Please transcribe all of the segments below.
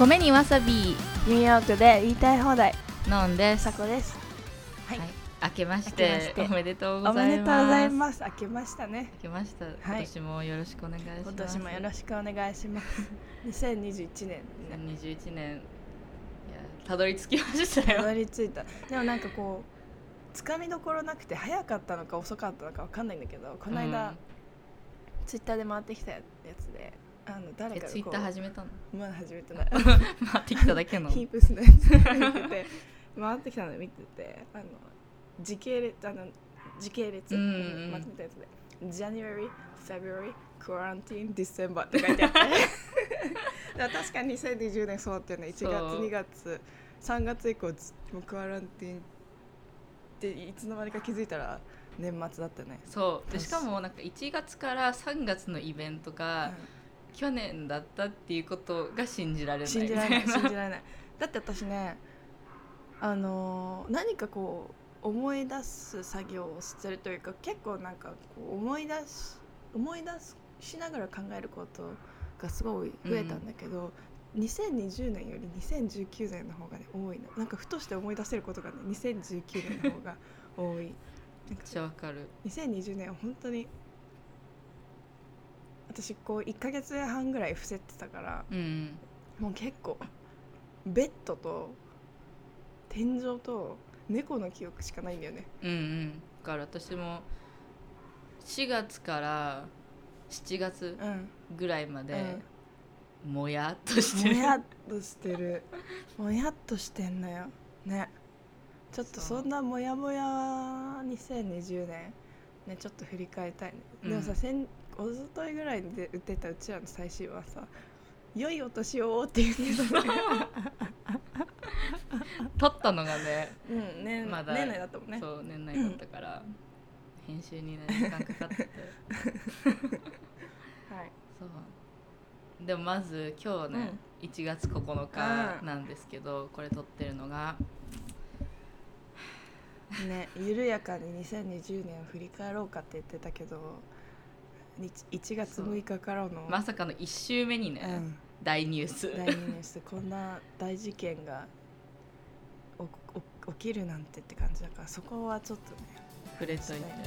米にわさび。ニューヨークで言いたい放題。飲んです。さこです。はい、明けまし明けまてして。おめでとうごおざいます。明けましたね。明けました、今年もよろしくお願いします。今年もよろしくお願いします。2021年。ね2021年。たどり着きましたたよどり着いた。でもなんかこうつかみどころなくて早かったのか遅かったのかわかんないんだけどこの間、うん。ツイッターで回ってきたやつであの誰かがツイッター始めたの？まだ始めてない。回ってきただけの？ヒープスのやつ見てて回ってきたの見ててあの時系列あの時系列、うんうん。うんまとめたやつで January, February, Quarantine, December って書いてあって。確かに2020年そうだったよね。1月そう。2月3月以降ずもうクアランティンっていつの間にか気づいたら年末だったね、そう。でしかもなんか1月から3月のイベントが去年だったっていうことが信じられない。信じられない 信じられない。だって私ねあのー何かこう思い出す作業をしてるというか結構なんかこう思い出し思い出しながら考えることがすごい増えたんだけど、2020年より2019年の方がね多いの。なんかふとして思い出せることがね2019年の方が多い。めっちゃわかる。2020年は本当に私こう1ヶ月半ぐらい伏せてたからうん。もう結構ベッドと天井と猫の記憶しかないんだよね。うんうん。だから私も4月から7月うん。ぐらいまでうん。もやっとしてる、もやっとしてる。もやっとしてんのよ。ね。ちょっとそんなもやもや2020年。ねちょっと振り返りたいね、うん。でもさ先おとといぐらいで売ってたうちらの最新話さ「良いお年を」って言ってたね撮ったのがねうんねまだ年内だったもんね。そう年内だったから、編集にね時間かかってて。はい。そう。でもまず今日ね、1月9日なんですけど、これ撮ってるのが。ね緩やかに2020年を振り返ろうかって言ってたけどに1月6日からの。まさかの1週目にね、うん、大ニュース。大ニュース。こんな大事件が起きるなんてって感じだからそこはちょっとね触れといて、ね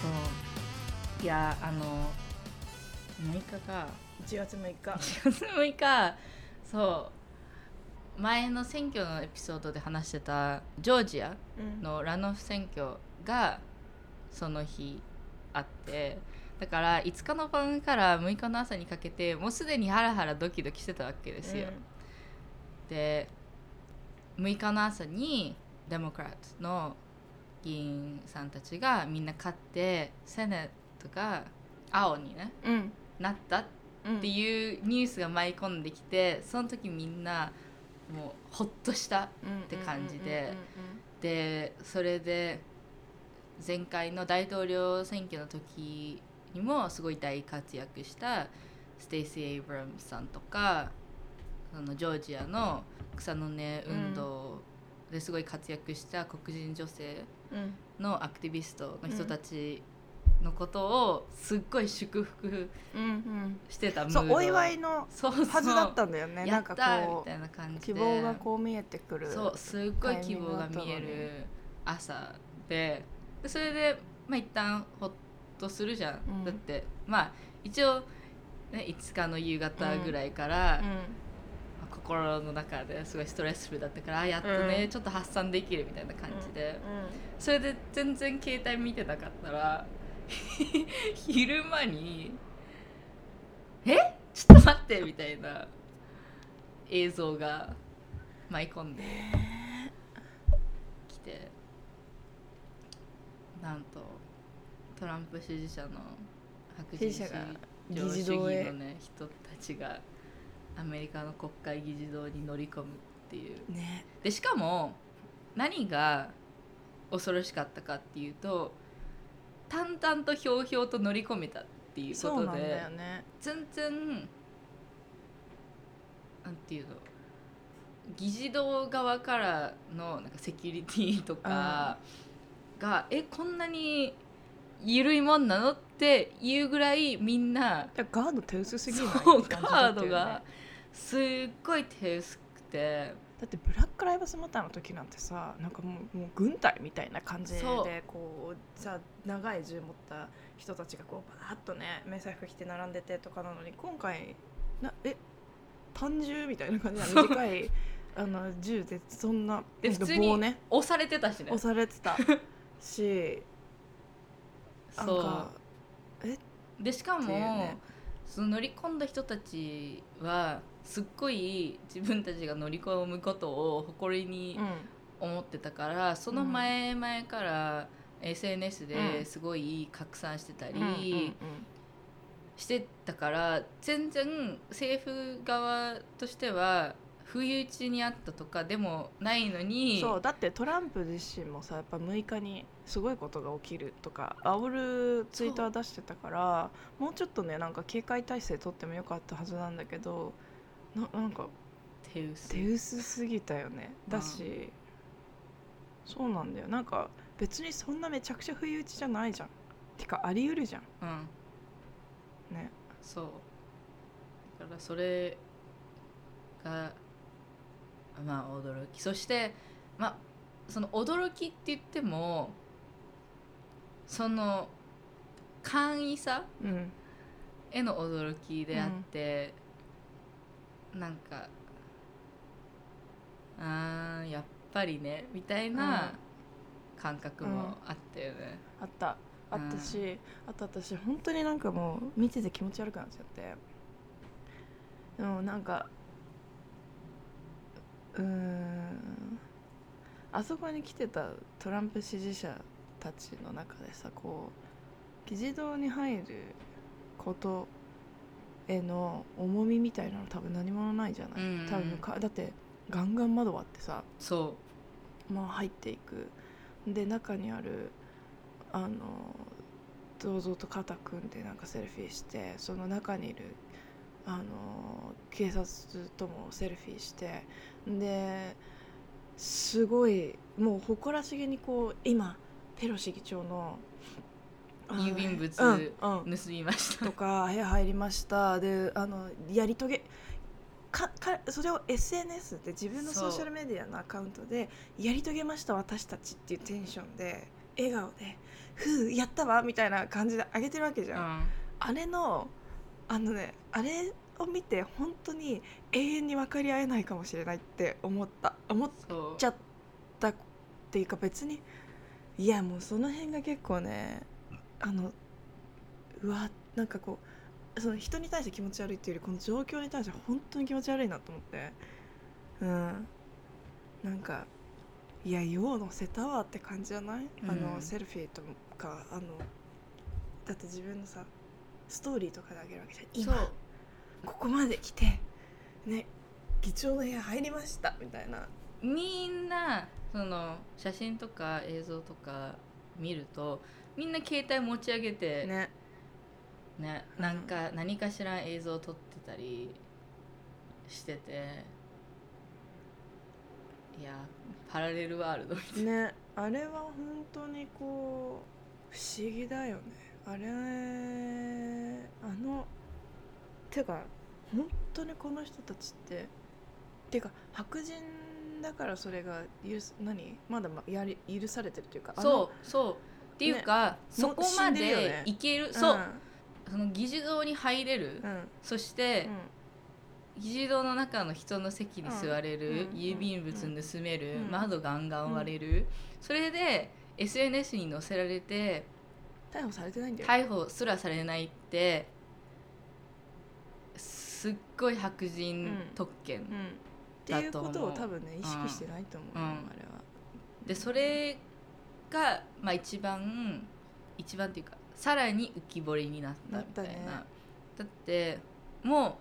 そういやあの6日か。1月6日。1月6日。そう前の選挙のエピソードで話してたジョージアうん。のラノフ選挙がその日あってだから5日の晩から6日の朝にかけてもうすでにハラハラドキドキしてたわけですよ、で6日の朝にDemocrat の議員さんたちがみんな勝って Senate が青にねうん。うんなったっうんていうニュースが舞い込んできてその時みんなもうほっとしたって感じで。でそれで前回の大統領選挙の時にもすごい大活躍したステイシー・エイブラムさんとかそのジョージアの草の根運動ですごい活躍した黒人女性のアクティビストの人たちのことをすっごい祝福うんうん。してたムード。そうお祝いのそうそう。はずだったんだよね。なんかやったこみたいな感じ希望がこう見えてくるそうすっごい希望が見える朝で。でそれでまあ一旦ほっとするじゃん、うん。だってまあ一応、ね、5日の夕方ぐらいから、うん。まあ心の中ですごいストレスフルだったからあやっとね、うん。ちょっと発散できるみたいな感じで、うそれで全然携帯見てなかったら 昼間に「え？ちょっと待って」みたいな映像が舞い込んできてなんとトランプ支持者の白人至支持者が上主義のね人たちがアメリカの国会議事堂に乗り込むっていう。んね。でしかも何が恐ろしかったかっていうと淡々とひょうひょうと乗り込めたっていうことで全然なんていうの議事堂側からのなんかセキュリティとかがえこんなに緩いもんなのっていうぐらいみんなガード手薄すぎない？そうガードがすっごい手薄くてだってブラック・ライブスマターの時なんてさなんかもうもう軍隊みたいな感じでこうさ長い銃持った人たちがこうバーッとね迷彩服着て並んでてとかなのに今回なえ単銃みたいな感じで短いあの銃でそんなで普通に押されてたしね。押されてた。しそう。え？でしかも、ね、その乗り込んだ人たちはすっごい自分たちが乗り込むことを誇りに思ってたから、うん、その前々から SNS ですごい拡散してたりしてたから全然政府側としては不意打ちにあったとかでもないのにそうだってトランプ自身もさやっぱ6日にすごいことが起きるとか煽るツイートは出してたからもうちょっとねなんか警戒態勢取ってもよかったはずなんだけどななんか手薄。手薄すぎたよね。だし、そうなんだよ。なんか別にそんなめちゃくちゃ不意打ちじゃないじゃん。てかあり得るじゃん。うん。ね。そう。だからそれがまあ驚き。そしてまあその驚きって言ってもその簡易さへの驚きであって、うん、なんかあーやっぱりねみたいな感覚もあったよね、うん、あった。あったし、うん、あと私本当になんかもう見てて気持ち悪くなっちゃって。でもなんかうん。あそこに来てたトランプ支持者たちの中でさこう議事堂に入ることへの重みみたいなの多分何もないじゃない、うん。うん、多分かだってガンガン窓割ってさそう。まあ入っていく。で中にあるあの銅像と肩組んでなんかセルフィーしてその中にいるあの警察ともセルフィーしてですごいもう誇らしげにこう今ペロシ議長の 郵便物盗みました、とか部屋入りました。であのやり遂げかかそれを SNS で自分のソーシャルメディアのアカウントでやり遂げました私たちっていうテンションで笑顔で「ふうやったわ」みたいな感じで上げてるわけじゃん。うん、あれのあのねあれを見て本当に永遠に分かり合えないかもしれないって思った。思っちゃったっていうか別に。いやもうその辺が結構ねあのうわなんかこうその人に対して気持ち悪いっていうよりこの状況に対して本当に気持ち悪いなと思って。うん。なんかいや用乗せたわって感じじゃない、うん、あのセルフィーとかあのだって自分のさストーリーとかであげるわけじゃん。今ここまで来てね議長の部屋入りましたみたいな。みんなその写真とか映像とか見るとみんな携帯持ち上げてね。ねなんか何かしら映像を撮ってたりしてていやパラレルワールドみたいな。ねあれは本当にこう不思議だよね。あれあのてか本当にこの人たちっててか白人だからそれが許す何？まだやり許されてるというかそうそう。っていうか、ね、そこまでいける、ね、そう、うん、その議事堂に入れる、うん、そして、うん、議事堂の中の人の席に座れる、郵便物盗める、窓ガンガン割れる、それで SNS に載せられて逮捕されてないんだよ。逮捕すらされないってすっごい白人特権だと思う、っていうことを多分ね意識してないと思う、うん、あれは。でそれが、まあ、一番一番っていうかさらに浮き彫りになったみたいな。だね、だっても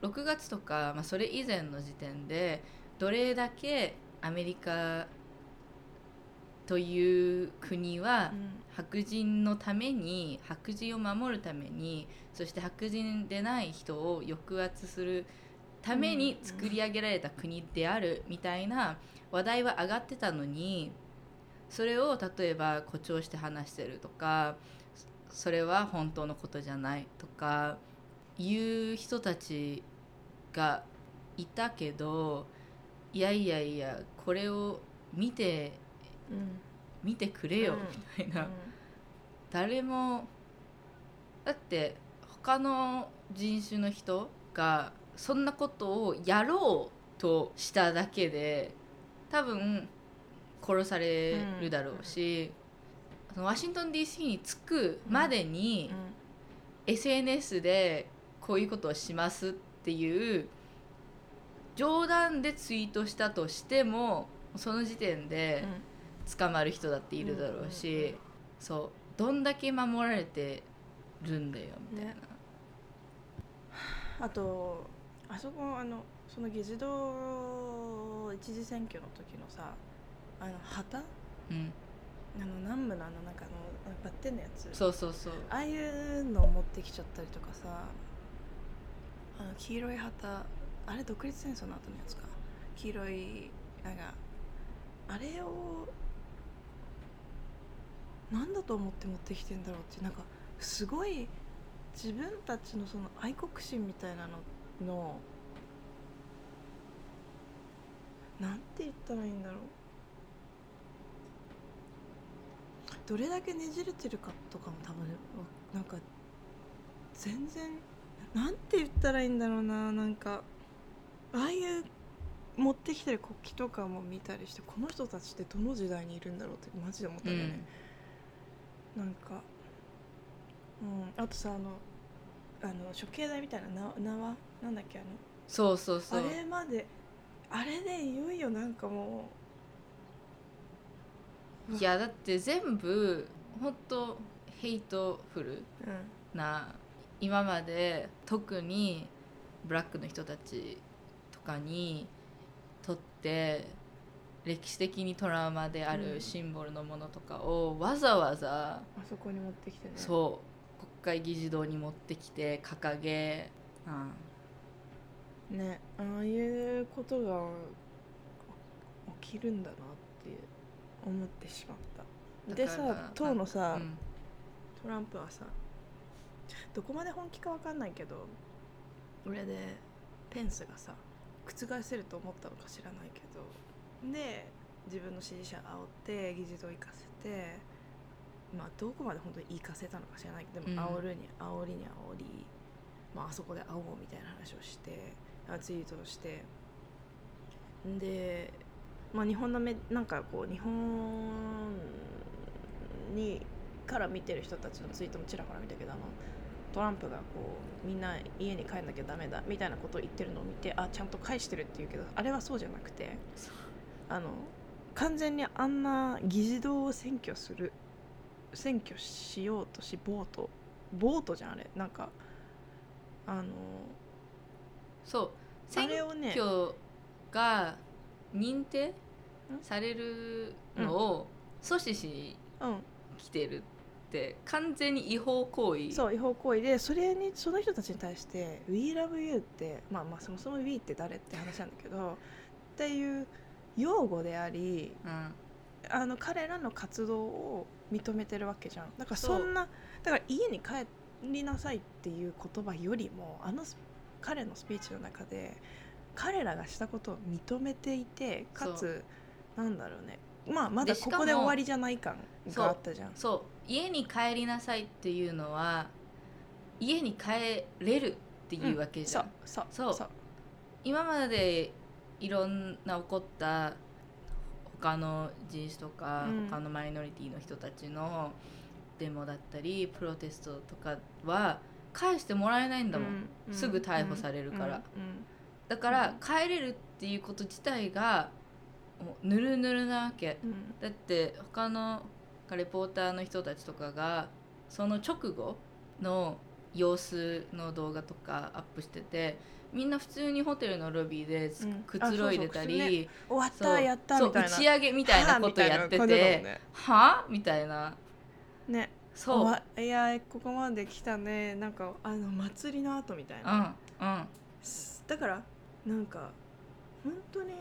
う6月とか、まあ、それ以前の時点でどれだけアメリカという国は白人のために白人を守るためにそして白人でない人を抑圧するために作り上げられた国であるみたいな話題は上がってたのにそれを例えば誇張して話してるとかそれは本当のことじゃないとかいう人たちがいたけどいやいやいやこれを見てうん見てくれようん。みたいな、誰もだって他の人種の人がそんなことをやろうとしただけで多分殺されるだろうし、そのワシントン DC に着くまでに、SNS でこういうことをしますっていう冗談でツイートしたとしてもその時点で捕まる人だっているだろうし、うんうんうんそうどんだけ守られてるんだよみたいな、ねあ。とあそこあのその議事堂一次選挙の時のさあの旗？うん、あの南部のあのなんかあのバッテンのやつ？そうそうそう。ああいうのを持ってきちゃったりとかさあの黄色い旗あれ独立戦争の後のやつか。黄色いなんかあれを何だと思って持ってきてんだろうってなんかすごい自分たちのその愛国心みたいなののなんて言ったらいいんだろうどれだけねじれてるかとかも多分なんか全然なんて言ったらいいんだろうな。なんかああいう持ってきてる国旗とかも見たりしてこの人たちってどの時代にいるんだろうってマジで思ったんだよね、なんかうんあとさあのあの処刑台みたいなな縄？なんだっけあの？そうそうそう。あれまであれでいよいよなんかもいやだって全部本当 hateful う、うん、な今まで特にブラックの人たちとかにとって歴史的にトラウマであうん。るシンボルのものとかをわざわざ、あそこに持ってきてね。そう国会議事堂に持ってきて掲げ、うん、ねああいうことが起きるんだなって思ってしまった。でさ当のさ、うん。トランプはさどこまで本気かわかんないけど俺でペンスがさ覆せると思ったのか知らないけどで自分の支持者煽って議事堂行かせてまあどこまで本当に行かせたのか知らないけどでもうん。煽るに煽りに煽り、まああそこで会おうみたいな話をしてあツイートをして。でまあ日本のめなんかこう日本にから見てる人たちのツイートもちらほら見たけどあのトランプがこうみんな家に帰んなきゃダメだみたいなことを言ってるのを見てあちゃんと返してるって言うけどあれはそうじゃなくてあの完全にあんな議事堂を占拠する占拠しようとしボートボートじゃんあれ。なんかあのそう。あ選挙が認定されるのを阻止しにうん来てるって完全に違法行為。そう違法行為でそれにその人たちに対して「We love you」ってまあまあそもそも「We」って誰って話なんだけどっていう用語でありうん、あの彼らの活動を認めてるわけじゃん。だからそんなだから家に帰りなさいっていう言葉よりもあのス彼のスピーチの中で彼らがしたことを認めていてかつなんだろうね。まあまだここで終わりじゃない感があったじゃん。そう。家に帰りなさいっていうのは家に帰れるっていうわけじゃん、そうそう。そう。今までいろんな起こった他の人種とか、うん。他のマイノリティの人たちのデモだったりプロテストとかは返してもらえないんだもん、うん。すぐ逮捕されるから、だから帰れるっていうこと自体がぬるぬるなわけ。うん。だって他のレポーターの人たちとかがその直後の様子の動画とかアップしててみんな普通にホテルのロビーでうん。くつろいでたあそうそうり、終わったやったみたいな。打ち上げみたいなことやってはあみたいなね。はみたいな。ね。そう。わいやここまで来たね。なんかあの祭りの後みたいな、うんうん。だからなんか本当に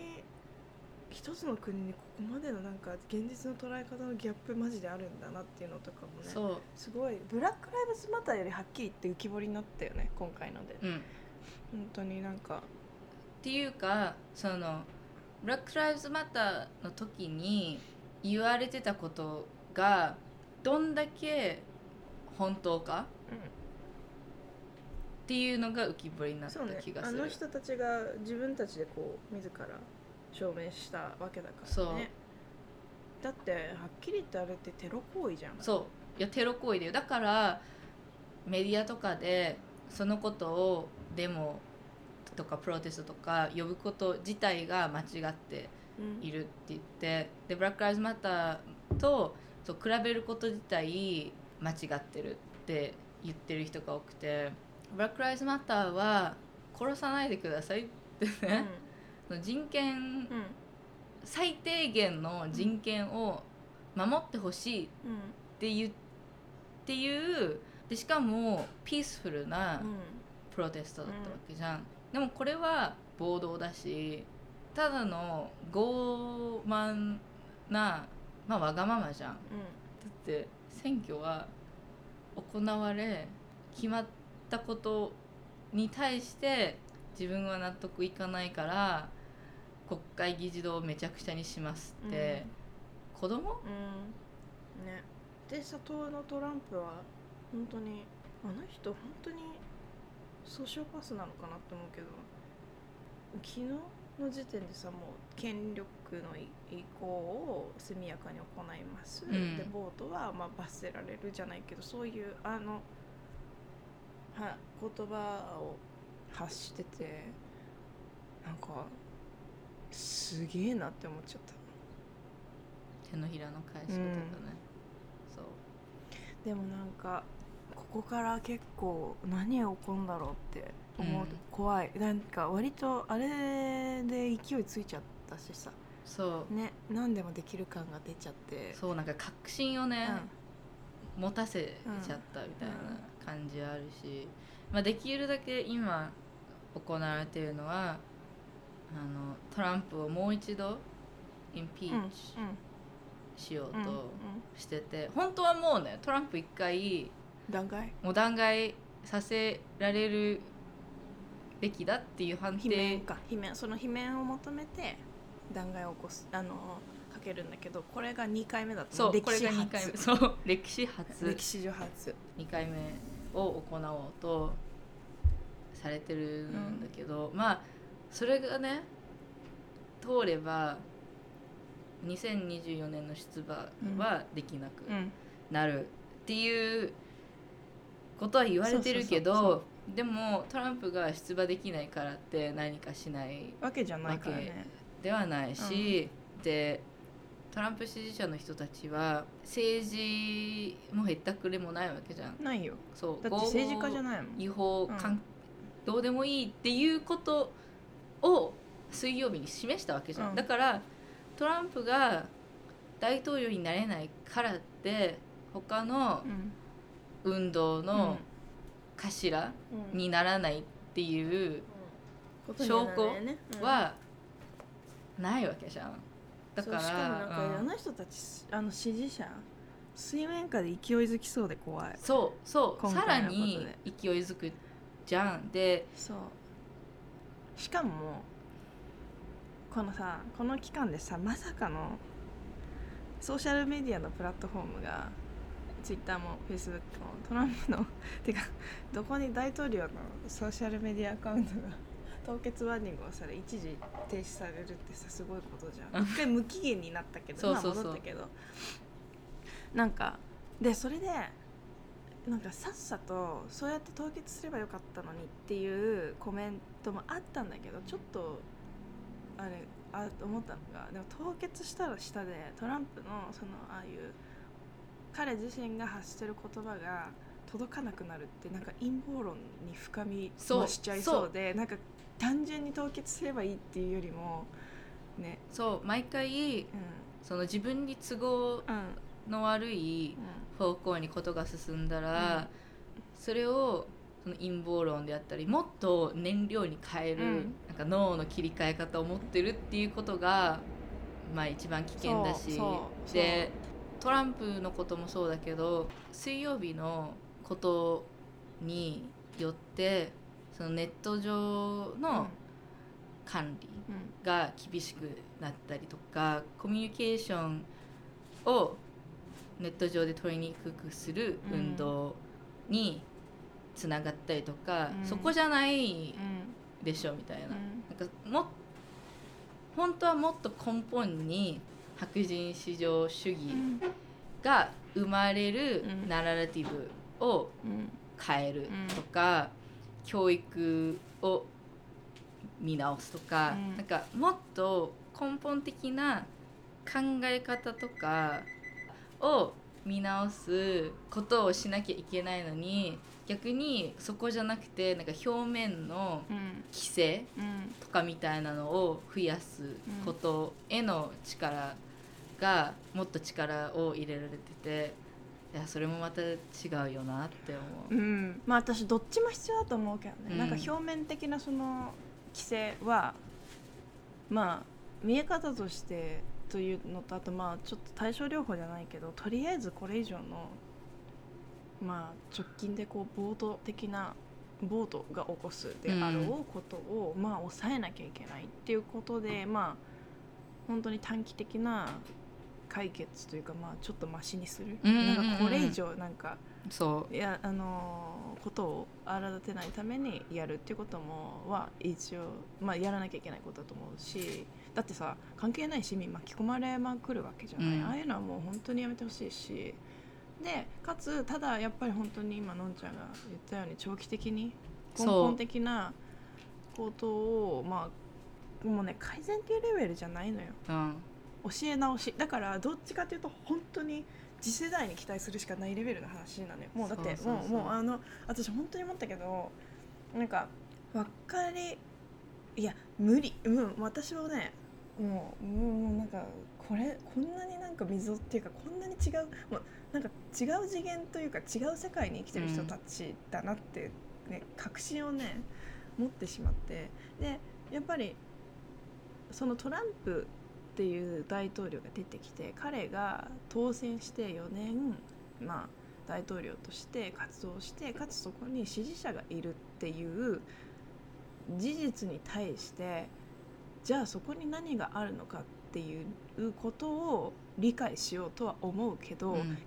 一つの国にここまでのなんか現実の捉え方のギャップマジであるんだなっていうのとかもね。すごい。ブラック・ライブズ・マターよりはっきり言って浮き彫りになったよね今回ので。うん本当になんか。っていうかそのブラック・ライブズ・マターの時に言われてたことがどんだけ本当かっていうのが浮き彫りになった気がする、あの人たちが自分たちでこう自ら証明したわけだからそう。ねだってはっきり言ってあれってテロ行為じゃん。そう。いやテロ行為だよ。だからメディアとかでそのことをデモとかプロテストとか呼ぶこと自体が間違ってうん。いるって言ってでブラック・ライズ・マターとそう比べること自体間違ってるって言ってる人が多くてブラック・ライズ・マターは殺さないでくださいってね、その人権うん。うん最低限の人権を守ってほしいっていうっていうでしかもピースフルなうんプロテストだったわけじゃん、でもこれは暴動だしただの傲慢な、まあ、わがままじゃん。だって選挙は行われ決まったことに対して自分は納得いかないから国会議事堂をめちゃくちゃにしますって、子供？うん。うんね。で佐藤のトランプは本当にあの人本当にソーシオパスなのかなって思うけど昨日の時点でさもう権力の移行を速やかに行います、うん。でボートはまあ罰せられるじゃないけどそういうあのは言葉を発しててなんかすげえなって思っちゃった。手のひらの返し方だね、そう。でもなんかここから結構何が起こるんだろうって思うとうん。怖い、なんか割とあれで勢いついちゃったしさ。そう。ね何でもできる感が出ちゃって。そうなんか確信をね、持たせちゃったみたいなうん感じはあるし、まあ、できるだけ今行われているのはあのトランプをもう一度インピうんうん。ーチしよううんうん。としてて、本当はもうねトランプ一回段階？もう弾劾させられるべきだっていう判罷定免か。罷免。その罷免を求めて弾劾を起こすあのかけるんだけどこれが2回目だったそうこれが歴史2回目。初そう歴史初。歴史上初。2回目を行おうとされてるんだけど、まあそれがね通れば2024年の出馬はできなくうん。なるっていうことは言われてるけどでもトランプが出馬できないからって何かしないわけじゃないからね。ではないし、でトランプ支持者の人たちは政治もへったくれもないわけじゃん。ないよ。そうだって政治家じゃないもん。違法、うんどうでもいいっていうことを水曜日に示したわけじゃん、うん。だからトランプが大統領になれないからって他のうん運動の頭うん。にならないっていうことにはないわけじゃん。だからしかもなんか、人たちあの支持者水面下で勢いづきそうで怖い。そうそう。今さらに勢いづくじゃんで。そう。しかもこのさこの期間でさまさかのソーシャルメディアのプラットフォームがツイッターもフェイスブックもトランプの てかどこに大統領のソーシャルメディアアカウントが凍結ワーニングをされ一時停止されるってさすごいことじゃん。一回無期限になったけどそうそうそう。まあ戻ったけど。なんかでそれでなんかさっさとそうやって凍結すればよかったのにっていうコメントもあったんだけどちょっとあれあ思ったのがでも凍結したらしたでトランプのそのああいう彼自身が発してる言葉が届かなくなるってなんか陰謀論に深みそう増しちゃいそうでなんか単純に凍結すればいいっていうよりもね。そう毎回うその自分に都合の悪い方向にことが進んだら、うん。それをその陰謀論であったりもっと燃料に変える、うん。なんか脳の切り替え方を持ってるっていうことがまあ一番危険だし。でトランプのこともそうだけど水曜日のことによってそのネット上の管理が厳しくなったりとか、コミュニケーションをネット上で取りにくくする運動につながったりとか、うん、そこじゃないでしょみたいな,、なんかも本当はもっと根本に白人至上主義が生まれるナラティブを変えるとか、教育を見直すとか、うん、なんかもっと根本的な考え方とかを見直すことをしなきゃいけないのに逆にそこじゃなくてなんか表面の規制とかみたいなのを増やすことへの力がもっと力を入れられてていやそれもまた違うよなって思う。うん、まあ私どっちも必要だと思うけどね、うん、なんか表面的なその規制はまあ見え方としてというのとあとまあちょっと対症療法じゃないけどとりあえずこれ以上のまあ直近でこう暴徒的な暴徒が起こすであろうことを、うん、まあ抑えなきゃいけないっていうことでまあ本当に短期的な解決というかまあちょっとマシにする、なんかこれ以上なんかそう。いやあのことを荒立てないためにやるっていうこともは一応、まあ、やらなきゃいけないことだと思うしだってさ関係ない市民巻き込まれまくるわけじゃない、うん、ああいうのはもう本当にやめてほしいし。でかつただやっぱり本当に今のんちゃんが言ったように長期的に根本的なことをまあもうね改善っていうレベルじゃないのよ、うん、教え直し。だからどっちかというと本当に次世代に期待するしかないレベルの話なのよ。もうだってもうもうあの私本当に思ったけどなんか分かりいや無理。うん私はねもうもうなんかこれこんなになんか溝っていうかこんなに違うもうなんか違う次元というか違う世界に生きてる人たちだなって、ね、確信をね持ってしまって。でやっぱりそのトランプっていう大統領が出てきて彼が当選して4年まあ大統領として活動してかつそこに支持者がいるっていう事実に対してじゃあそこに何があるのかっていうことを理解しようとは思うけど、うん、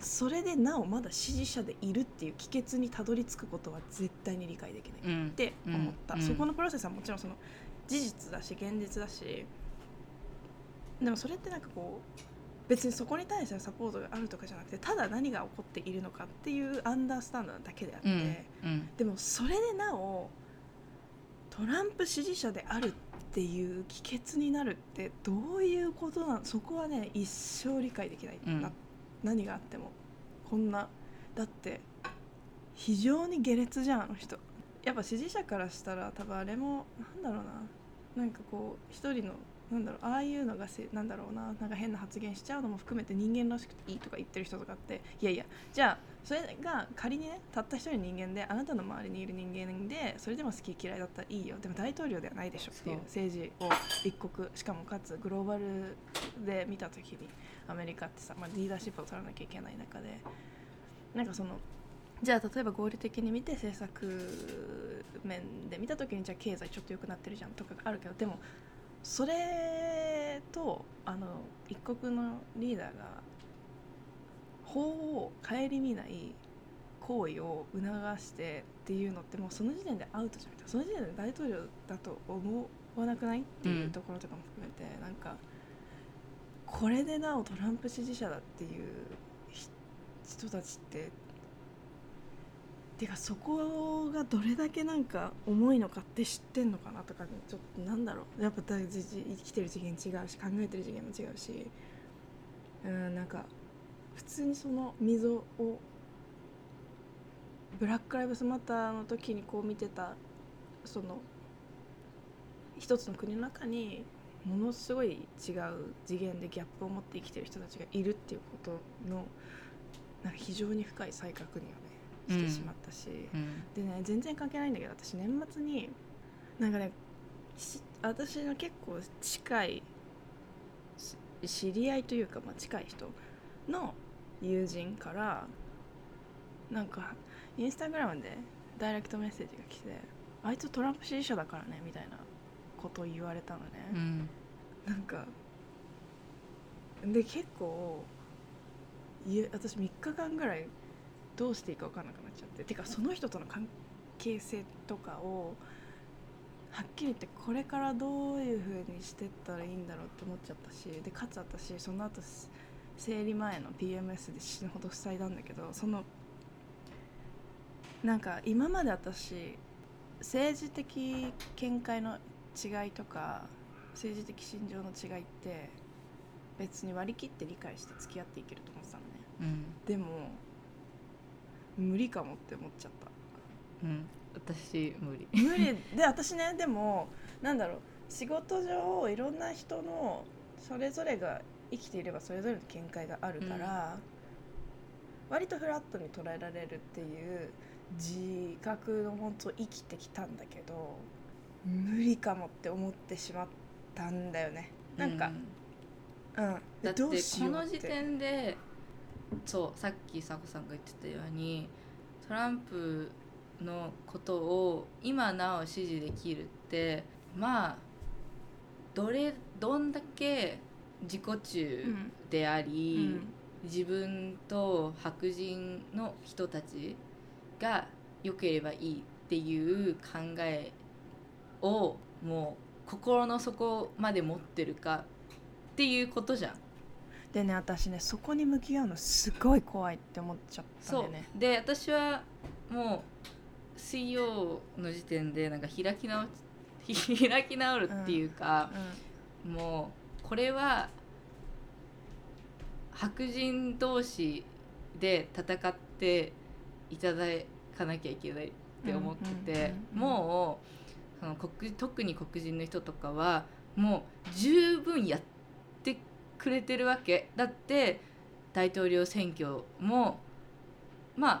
それでなおまだ支持者でいるっていう帰結にたどり着くことは絶対に理解できないって思った、うん、そこのプロセスはもちろんその事実だし現実だしでもそれってなんかこう別にそこに対してのサポートがあるとかじゃなくてただ何が起こっているのかっていうアンダースタンドなだけであって、うんうん、でもそれでなおトランプ支持者であるっていう帰結になるってどういうことなの？そこはね一生理解できない、うん、何があっても。こんなだって非常に下劣じゃんあの人。やっぱ支持者からしたら多分あれもなんだろうな。なんかこう一人のなんだろうああいうのがせなんだろうななんか変な発言しちゃうのも含めて人間らしくていいとか言ってる人とかっていやいやじゃあそれが仮にねたった一人の人間であなたの周りにいる人間でそれでも好き嫌いだったらいいよ。でも大統領ではないでしょっていう。政治を一国しかもかつグローバルで見た時にアメリカってさ、まあ、リーダーシップを取らなきゃいけない中でなんかそのじゃあ例えば合理的に見て政策面で見た時にじゃあ経済ちょっと良くなってるじゃんとかがあるけどでもそれとあの一国のリーダーが法を顧みない行為を促してっていうのってもうその時点でアウトじゃなくてその時点で大統領だと思わなくないっていうところとかも含めて、うん、なんかこれでなおトランプ支持者だっていう人たちっててかそこがどれだけなんか重いのかって知ってんのかなとか、ね、ちょっとなんだろう。やっぱ生きてる次元違うし考えてる次元も違うし。うんなんか普通にその溝をブラック・ライブスマターの時にこう見てたその一つの国の中にものすごい違う次元でギャップを持って生きてる人たちがいるっていうことのなんか非常に深い再確認をね。してしまったし、うん、でね全然関係ないんだけど私年末になんかね私の結構近い知り合いというか、まあ、近い人の友人からなんかインスタグラムでダイレクトメッセージが来て「あいつトランプ支持者だからね」みたいなことを言われたのね、うん、なんかで結構い私3日間ぐらいどうしていいか分かんなくなっちゃって。てかその人との関係性とかをはっきり言ってこれからどういう風にしてったらいいんだろうって思っちゃったしでかつ私その後生理前の PMS で死ぬほど塞いだんだけどそのなんか今まで私政治的見解の違いとか政治的心情の違いって別に割り切って理解して付き合っていけると思ってたのね、うん、でも無理かもって思っちゃった。うん。私無理。無理。で私ねでもなんだろう仕事上いろんな人のそれぞれが生きていればそれぞれの見解があるから、うん、割とフラットに捉えられるっていう自覚のもと生きてきたんだけど無理かもって思ってしまったんだよね。なんか、うん、うん、だって。この時点でそうさっき佐子さんが言ってたようにトランプのことを今なお支持できるってまあどれどんだけ自己中であり、うんうん、自分と白人の人たちが良ければいいっていう考えをもう心の底まで持ってるかっていうことじゃん。でね私ねそこに向き合うのすごい怖いって思っちゃったんだよね。で私はもう水曜の時点でなんか開き直 開き直るっていうか、うん。うん、もうこれは白人同士で戦っていただかなきゃいけないって思っててもうその国特に黒人の人とかはもう十分やってくれてるわけ。だって大統領選挙もまあ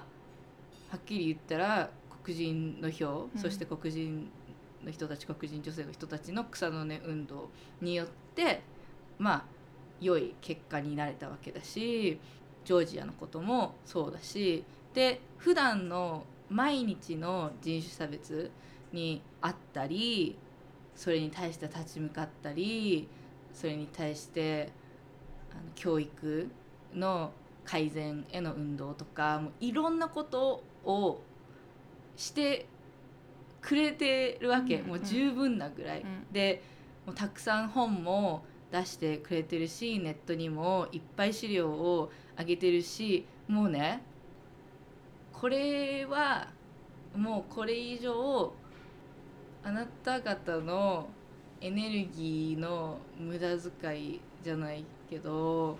はっきり言ったら黒人の票、うん、そして黒人の人たち黒人女性の人たちの草の根運動によってまあ良い結果になれたわけだしジョージアのこともそうだしで普段の毎日の人種差別にあったりそれに対して立ち向かったりそれに対してあの教育の改善への運動とかもういろんなことをしてくれてるわけ、うんうん、もう十分なぐらい、うん、でもうたくさん本も出してくれてるしネットにもいっぱい資料を上げてるしもうねこれはもうこれ以上あなた方のエネルギーの無駄遣いじゃないけど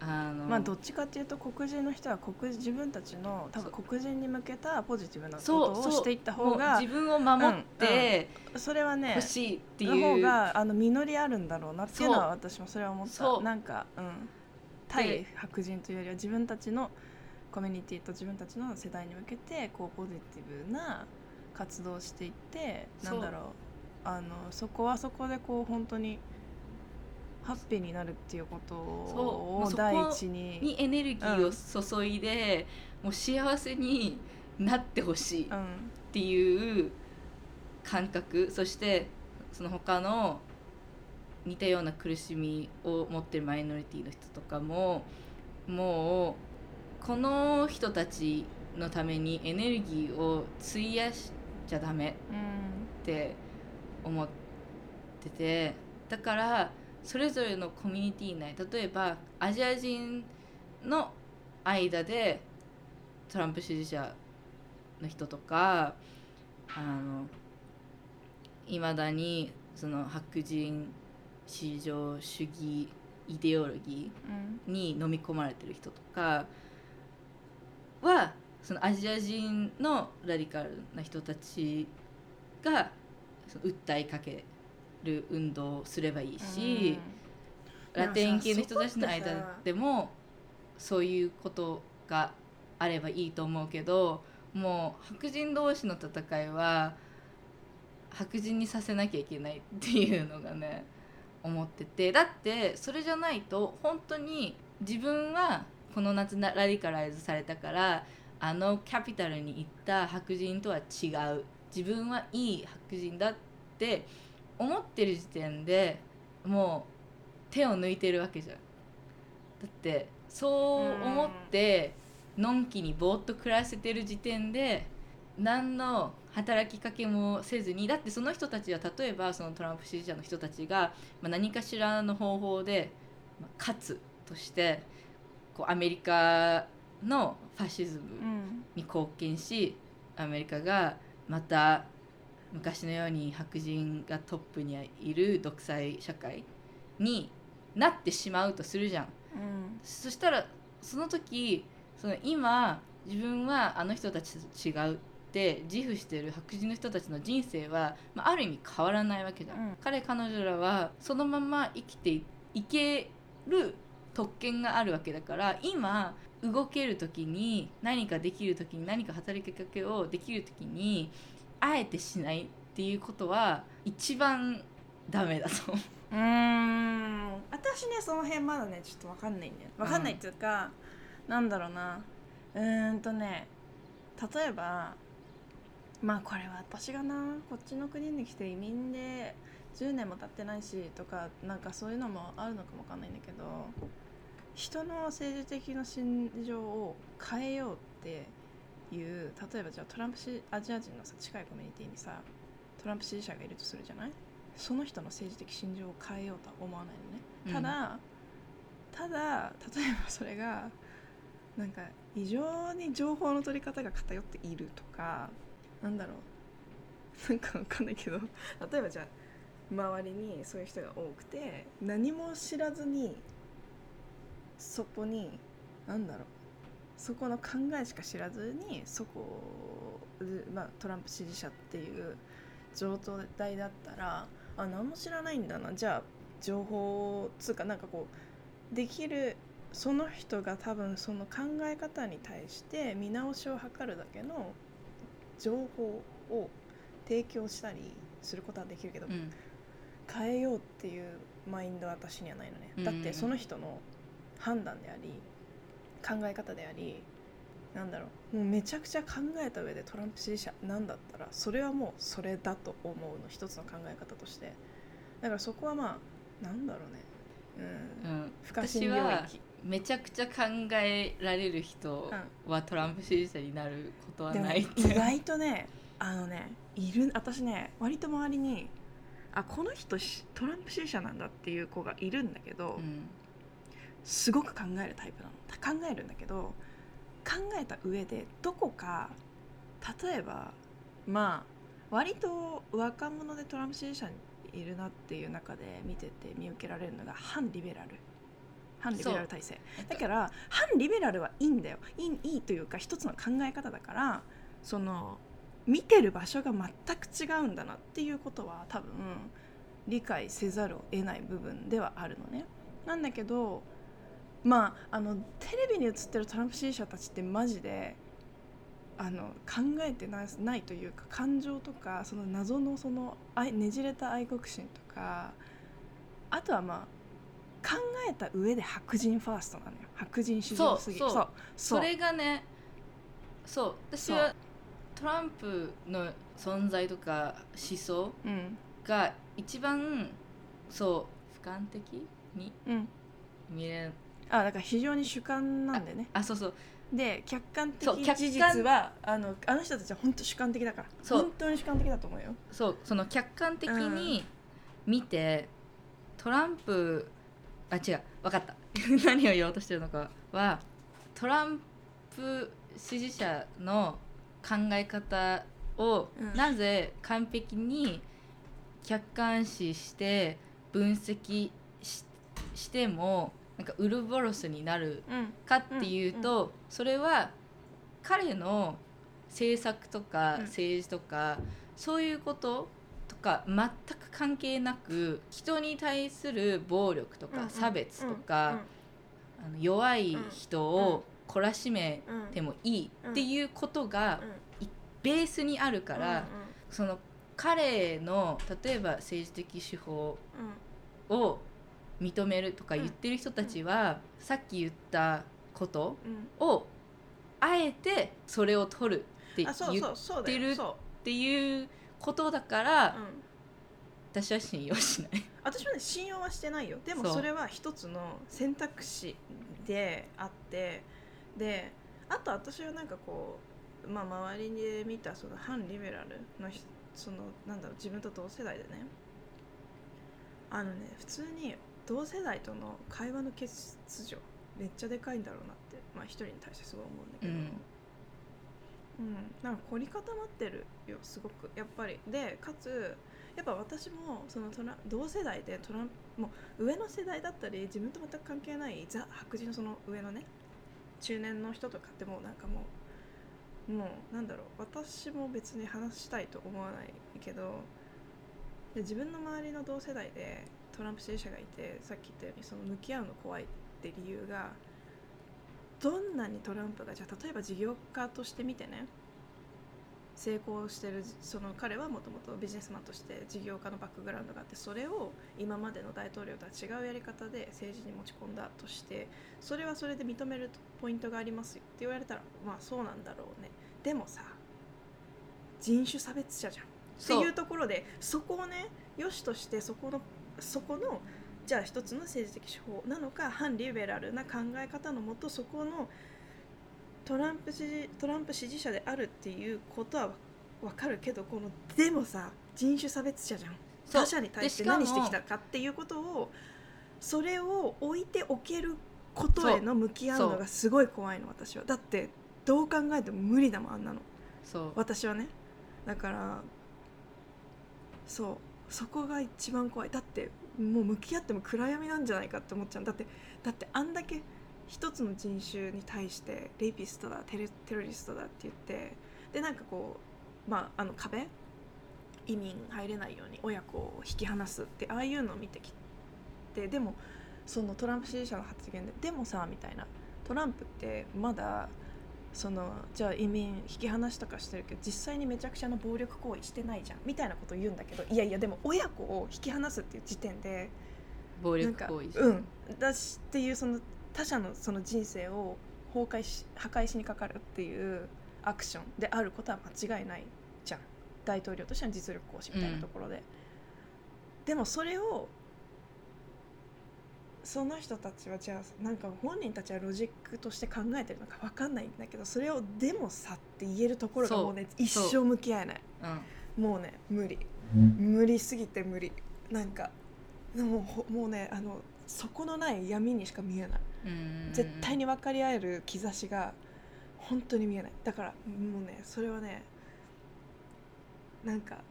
あのまあどっちかっていうと黒人の人は黒自分たちの多分黒人に向けたポジティブなことをしていった方が自分を守ってそれはね欲しいっていう。方があの実りあるんだろうなっていうのは私もそれは思った。なんか、うん、対白人というよりは自分たちのコミュニティと自分たちの世代に向けてこうポジティブな活動をしていってなんだろう。あのそこはそこでこう本当にハッピーになるっていうことを第一ににエネルギーを注いで、うん、もう幸せになってほしいっていう感覚、そしてその他の似たような苦しみを持ってるマイノリティの人とかももうこの人たちのためにエネルギーを費やしちゃダメって思ってて。だからそれぞれのコミュニティ内例えばアジア人の間でトランプ支持者の人とかあのいまだにその白人至上主義イデオロギーに飲み込まれてる人とか、はそのアジア人のラディカルな人たちが訴えかける運動をすればいいし、ラテン系の人たちの間でもそういうことがあればいいと思うけどもう白人同士の戦いは白人にさせなきゃいけないっていうのがね思ってて。だってそれじゃないと本当に自分はこの夏ラディカライズされたからあのキャピタルに行った白人とは違う。自分はいい白人だって思ってる時点でもう手を抜いてるわけじゃん。だってそう思ってのんきにぼーっと暮らせてる時点で何の働きかけもせずにだってその人たちは例えばそのトランプ支持者の人たちが、まあ、何かしらの方法で、まあ、勝つとしてこうアメリカのファシズムに貢献し、うん、アメリカがまた昔のように白人がトップにいる独裁社会になってしまうとするじゃん。うん、そしたらその時その今自分はあの人たちと違うって自負してる白人の人たちの人生は、まあ、ある意味変わらないわけじゃん、うん、彼彼女らはそのまま生きていける特権があるわけだから今動ける時に何かできる時に何か働きかけをできる時にあえてしないっていうことは一番ダメだと。うん。私ねその辺まだねちょっと分かんないんだよ分かんないっていうか、うん、なんだろうな。うんとね例えばまあこれは私がなこっちの国に来て移民で10年も経ってないしとかなんかそういうのもあるのかもわかんないんだけど人の政治的な心情を変えようっていう例えばじゃあトランプしアジア人のさ近いコミュニティにさトランプ支持者がいるとするじゃない？その人の政治的心情を変えようとは思わないのね。ただ、うん、ただ例えばそれがなんか異常に情報の取り方が偏っているとかなんだろう。なんかわかんないけど例えばじゃあ周りにそういう人が多くて何も知らずにそこに何だろうそこの考えしか知らずにそこ、まあ、トランプ支持者っていう状態だったらあ何も知らないんだな。じゃあ情報つうかなんかこうできるその人が多分その考え方に対して見直しを図るだけの情報を提供したりすることはできるけど、うん、変えようっていうマインドは私にはないのね、だってその人の判断であり考え方でありなんだろうもうめちゃくちゃ考えた上でトランプ支持者なんだったらそれはもうそれだと思うの一つの考え方として。だからそこはまあなんだろうね。うん、うん、不可侵領域。めちゃくちゃ考えられる人はトランプ支持者になることはないって、意外とねあのねいる私ね割と周りにあこの人トランプ支持者なんだっていう子がいるんだけど、うん、すごく考えるタイプなの考えるんだけど考えた上でどこか例えばまあ割と若者でトランプ支持者にいるなっていう中で見てて見受けられるのが反リベラル。反リベラル体制。だから反リベラルはいいんだよ。いいいいというか一つの考え方だからその見てる場所が全く違うんだなっていうことは多分理解せざるを得ない部分ではあるのね。なんだけどまああのテレビに映ってるトランプ支持者たちってマジであの考えてないというか感情とかその謎のそのねじれた愛国心とかあとはまあ考えた上で白人ファーストなのよ。白人至上すぎそうそれがねそう。私はトランプの存在とか思想が一番そう俯瞰的に見える、あだから非常に主観なんだよね。あそうそう。で客観的事実はあのあの人たちは本当主観的だから。本当に主観的だと思うよ。そうその客観的に見て、うん、トランプあ違う分かった。何を言おうとしてるのかはトランプ支持者の考え方を、なぜ完璧に客観視して分析してもなんかウルボロスになるかっていうと、それは彼の政策とか政治とか、そういうこととか全く関係なく人に対する暴力とか差別とか、あの弱い人を懲らしめてもいいっていうことがベースにあるから、その彼の例えば政治的手法を認めるとか言ってる人たちは、さっき言ったことうん。をあえてそれを取るって言ってるよそていうことだから、私は信用しない。私はね信用はしてないよ。でもそれは一つの選択肢であってであと私はなんかこうまあ周りで見たその反リベラルの人そのなんだろう自分と同世代でね。あのね普通に同世代との会話の欠如めっちゃでかいんだろうなってまあ一人に対してすごい思うんだけど、うん。うん、なんか凝り固まってるよすごく。やっぱり。でかつやっぱ私もそのトラ同世代でトランプもう上の世代だったり自分と全く関係ないザ白人のその上のね中年の人とかってもうなんかもうもうなんだろう。私も別に話したいと思わないけどで自分の周りの同世代でトランプ支持者がいてさっき言ったようにその向き合うの怖いって理由がどんなにトランプがじゃあ例えば事業家として見てね成功してるその彼はもともとビジネスマンとして事業家のバックグラウンドがあってそれを今までの大統領とは違うやり方で政治に持ち込んだとしてそれはそれで認めるポイントがありますよ。って言われたらまあそうなんだろうね。でもさ人種差別者じゃん。っていうところでそこをね良しとしてそこのそこのじゃあ一つの政治的手法なのか反リベラルな考え方のもとそこのトランプ支持トランプ支持者であるっていうことはわかるけどこのでもさ人種差別者じゃん。他者に対して何してきたかっていうことをそれを置いておけることへの向き合うのがすごい怖いの私は。だってどう考えても無理だもんあんなの。そう。私はね。だからそうそこが一番怖い。だってもう向き合っても暗闇なんじゃないかって思っちゃう。だってだってあんだけ一つの人種に対してレイピストだテテロリストだって言ってでなんかこうまああの壁移民入れないように親子を引き離すってああいうのを見てきてでもそのトランプ支持者の発言ででもさみたいな。トランプってまだそのじゃあ移民引き離しとかしてるけど実際にめちゃくちゃな暴力行為してないじゃんみたいなことを言うんだけどいやいやでも親子を引き離すっていう時点で暴力行為うんだしっていうその他者のその人生を崩壊し破壊しにかかるっていうアクションであることは間違いないじゃん。大統領としての実力行使みたいなところで、でもそれをその人たちはじゃあなんか本人たちはロジックとして考えてるのか分かんないんだけどそれを「でもさ」って言えるところがもうね一生向き合えない。うん。もうね無理。無理すぎて無理。なんかもうほもうねあの底のない闇にしか見えない。うん。絶対に分かり合える兆しが本当に見えない。だからもうねそれはねなんかだ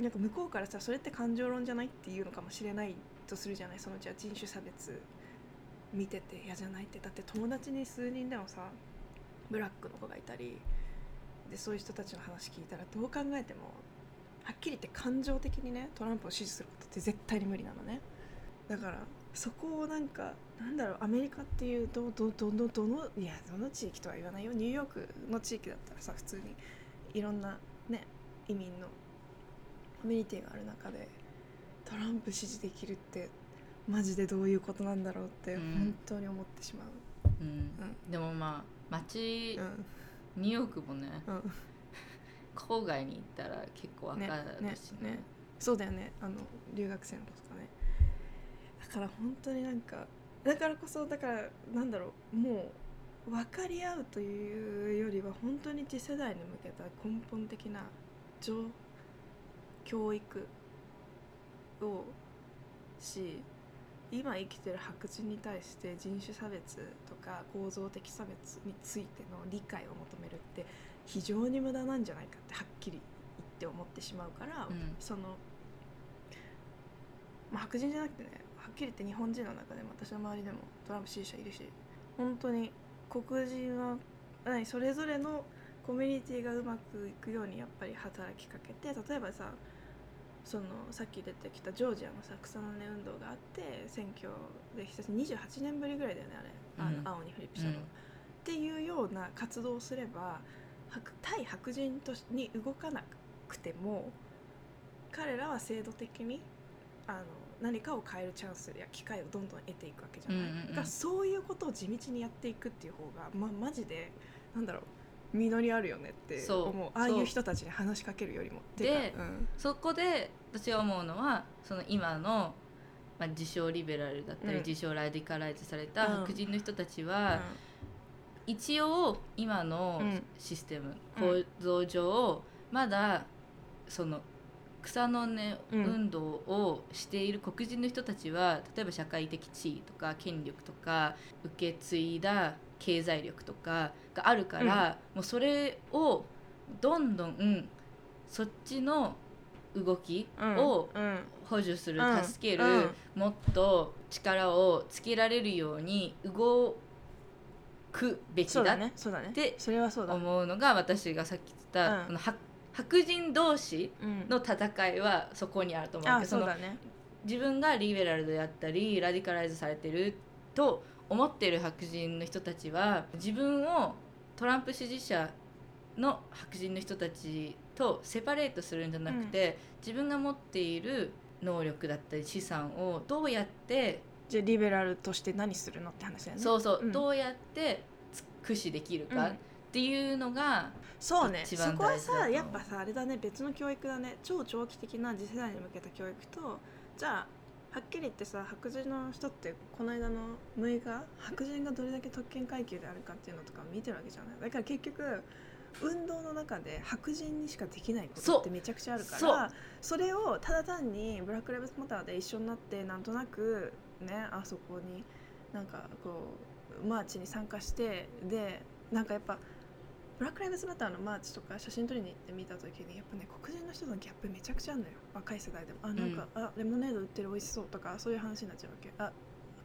なんか向こうからさそれって感情論じゃないっていうのかもしれないとするじゃない？そのじゃあ人種差別見てて嫌じゃないって。だって友達に数人でもさブラックの子がいたりでそういう人たちの話聞いたらどう考えてもはっきり言って感情的にねトランプを支持することって絶対に無理なのね。だからそこをなんかなんだろうアメリカっていうどどどどどのいやどの地域とは言わないよ。ニューヨークの地域だったらさ普通にいろんなね移民のコミュニティがある中でトランプ支持できるってマジでどういうことなんだろうってうん。本当に思ってしまう。ん。でもまあ街う、うん。ニューヨークもねうん、郊外に行ったら結構分かるね。しねね。そうだよね。あの留学生の子とかね。だから本当になんかだからこそだからなんだろうもう分かり合うというよりは本当に次世代に向けた根本的な情教育をし今生きてる白人に対して人種差別とか構造的差別についての理解を求めるって非常に無駄なんじゃないかってはっきり言って思ってしまうから、うん。その、まあ、白人じゃなくてねはっきり言って日本人の中でも私の周りでもトランプ支持者いるし本当に黒人は何それぞれのコミュニティがうまくいくようにやっぱり働きかけて例えばさそのさっき出てきたジョージアのさ草の根運動があって選挙で久しぶり28年ぶりぐらいだよねあれ、うん。あの青にフリップしたの。は、うん。っていうような活動をすれば白対白人としに動かなくても彼彼らは制度的にあの何かを変えるチャンスや機会をどんどん得ていくわけじゃない、うんうんそういうことを地道にやっていくっていう方が、ま、マジでなんだろう実りあるよねって思う。ああいそう。う人たちに話しかけるよりも。でうん。そこで私は思うのはその今の、まあ、自称リベラルだったり、うん。自称ラディカライズされたうん。白人の人たちは、一応今のうん。システム、うん。構造上まだその草の根うん。運動をしている黒人の人たちは、例えば社会的地位とか権力とか受け継いだ経済力とかがあるから、もうそれをどんどんそっちの動きうん。をうん。補助する、うん助ける、うん。もっと力をつけられるように動くべきだだっね。そうだね。でそれはそうだ。思うのが私がさっき言った、うん。この白白人同士うん。の戦いはそこにあると思うけそうのそだね自分がリベラルであったりラディカライズされてると思ってる白人の人たちは自分をトランプ支持者の白人の人たちとセパレートするんじゃなくて、自分が持っている能力だったり資産をどうやって、じゃあリベラルとして何するのって話だよね。そうそう、うん。どうやって駆使できるかうん。っていうのが、そうね。一番そこはさやっぱさあれだね別の教育だね。超長期的な次世代に向けた教育とじゃあはっきり言ってさ白人の人ってこの間の6日白人がどれだけ特権階級であるかっていうのとか見てるわけじゃない？だから結局運動の中で白人にしかできないことってめちゃくちゃあるからそれをただ単にブラック・ライブズ・マターで一緒になってなんとなくねあそこになんかこうマーチに参加してでなんかやっぱブラック・ライブズ・マターのマーチとか写真撮りに行って見た時にやっぱね黒人の人のギャップめちゃくちゃあるのよ。若い世代でも。あなんか、あレモネード売ってる美味しそうとかそういう話になっちゃうわけあ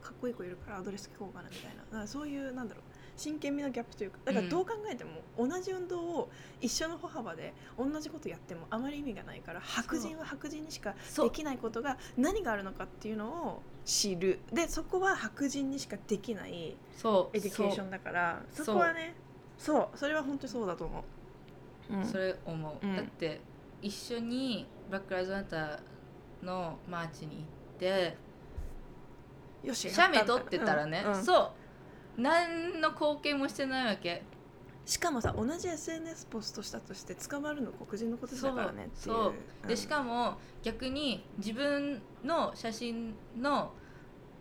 かっこいい子いるからアドレス聞こうかなみたいな。だからそういうなんだろう真剣味のギャップというかだからどう考えても同じ運動を一緒の歩幅で同じことやってもあまり意味がないから白人は白人にしかできないことが何があるのかっていうのを知る。でそこは白人にしかできないそう。 education だからそこはねそうそれは本当にそうだと思う、うん。それ思う、うん。だって一緒にブラック・ライズ・マターのマーチに行ってよし写メ撮ってたらね、うんうん。そう。何の貢献もしてないわけ。しかもさ同じ SNS ポストしたとして捕まるの黒人のことだからねっていう。そう。でしかも逆に自分の写真の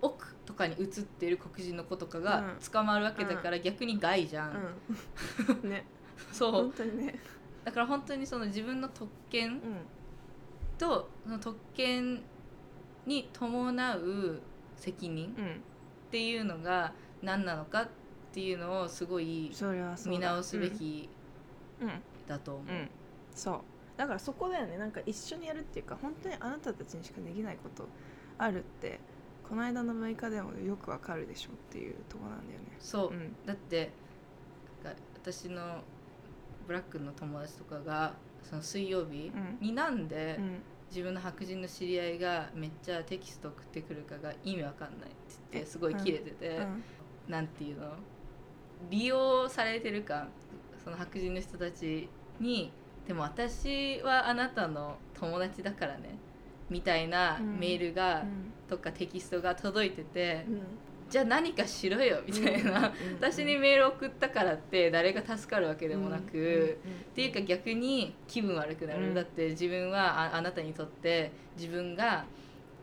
奥とかに写ってる黒人の子とかがうん。捕まるわけだから逆に害じゃん、もうん。ね。そう。本当にね。だから本当にその自分の特権うん。とその特権に伴う責任うん。っていうのが何なのかっていうのをすごい見直すべきうん。だと思う、うん、そう。だからそこだよね。なんか一緒にやるっていうか本当にあなたたちにしかできないことあるってこの間の6日でもよくわかるでしょっていうところなんだよね。そう、うん。だって私のブラックの友達とかがその水曜日うん。になんでうん。自分の白人の知り合いがめっちゃテキスト送ってくるかが意味わかんないって言ってすごいキレてて、うん。なんていうの？利用されてる感その白人の人たちにでも私はあなたの友達だからねみたいなうん。メールが、うんとかテキストが届いてて、うん。じゃあ何かしろよみたいな、うん私にメール送ったからって誰が助かるわけでもなく、っていうか逆に気分悪くなる、うん。だって自分はああなたにとって自分が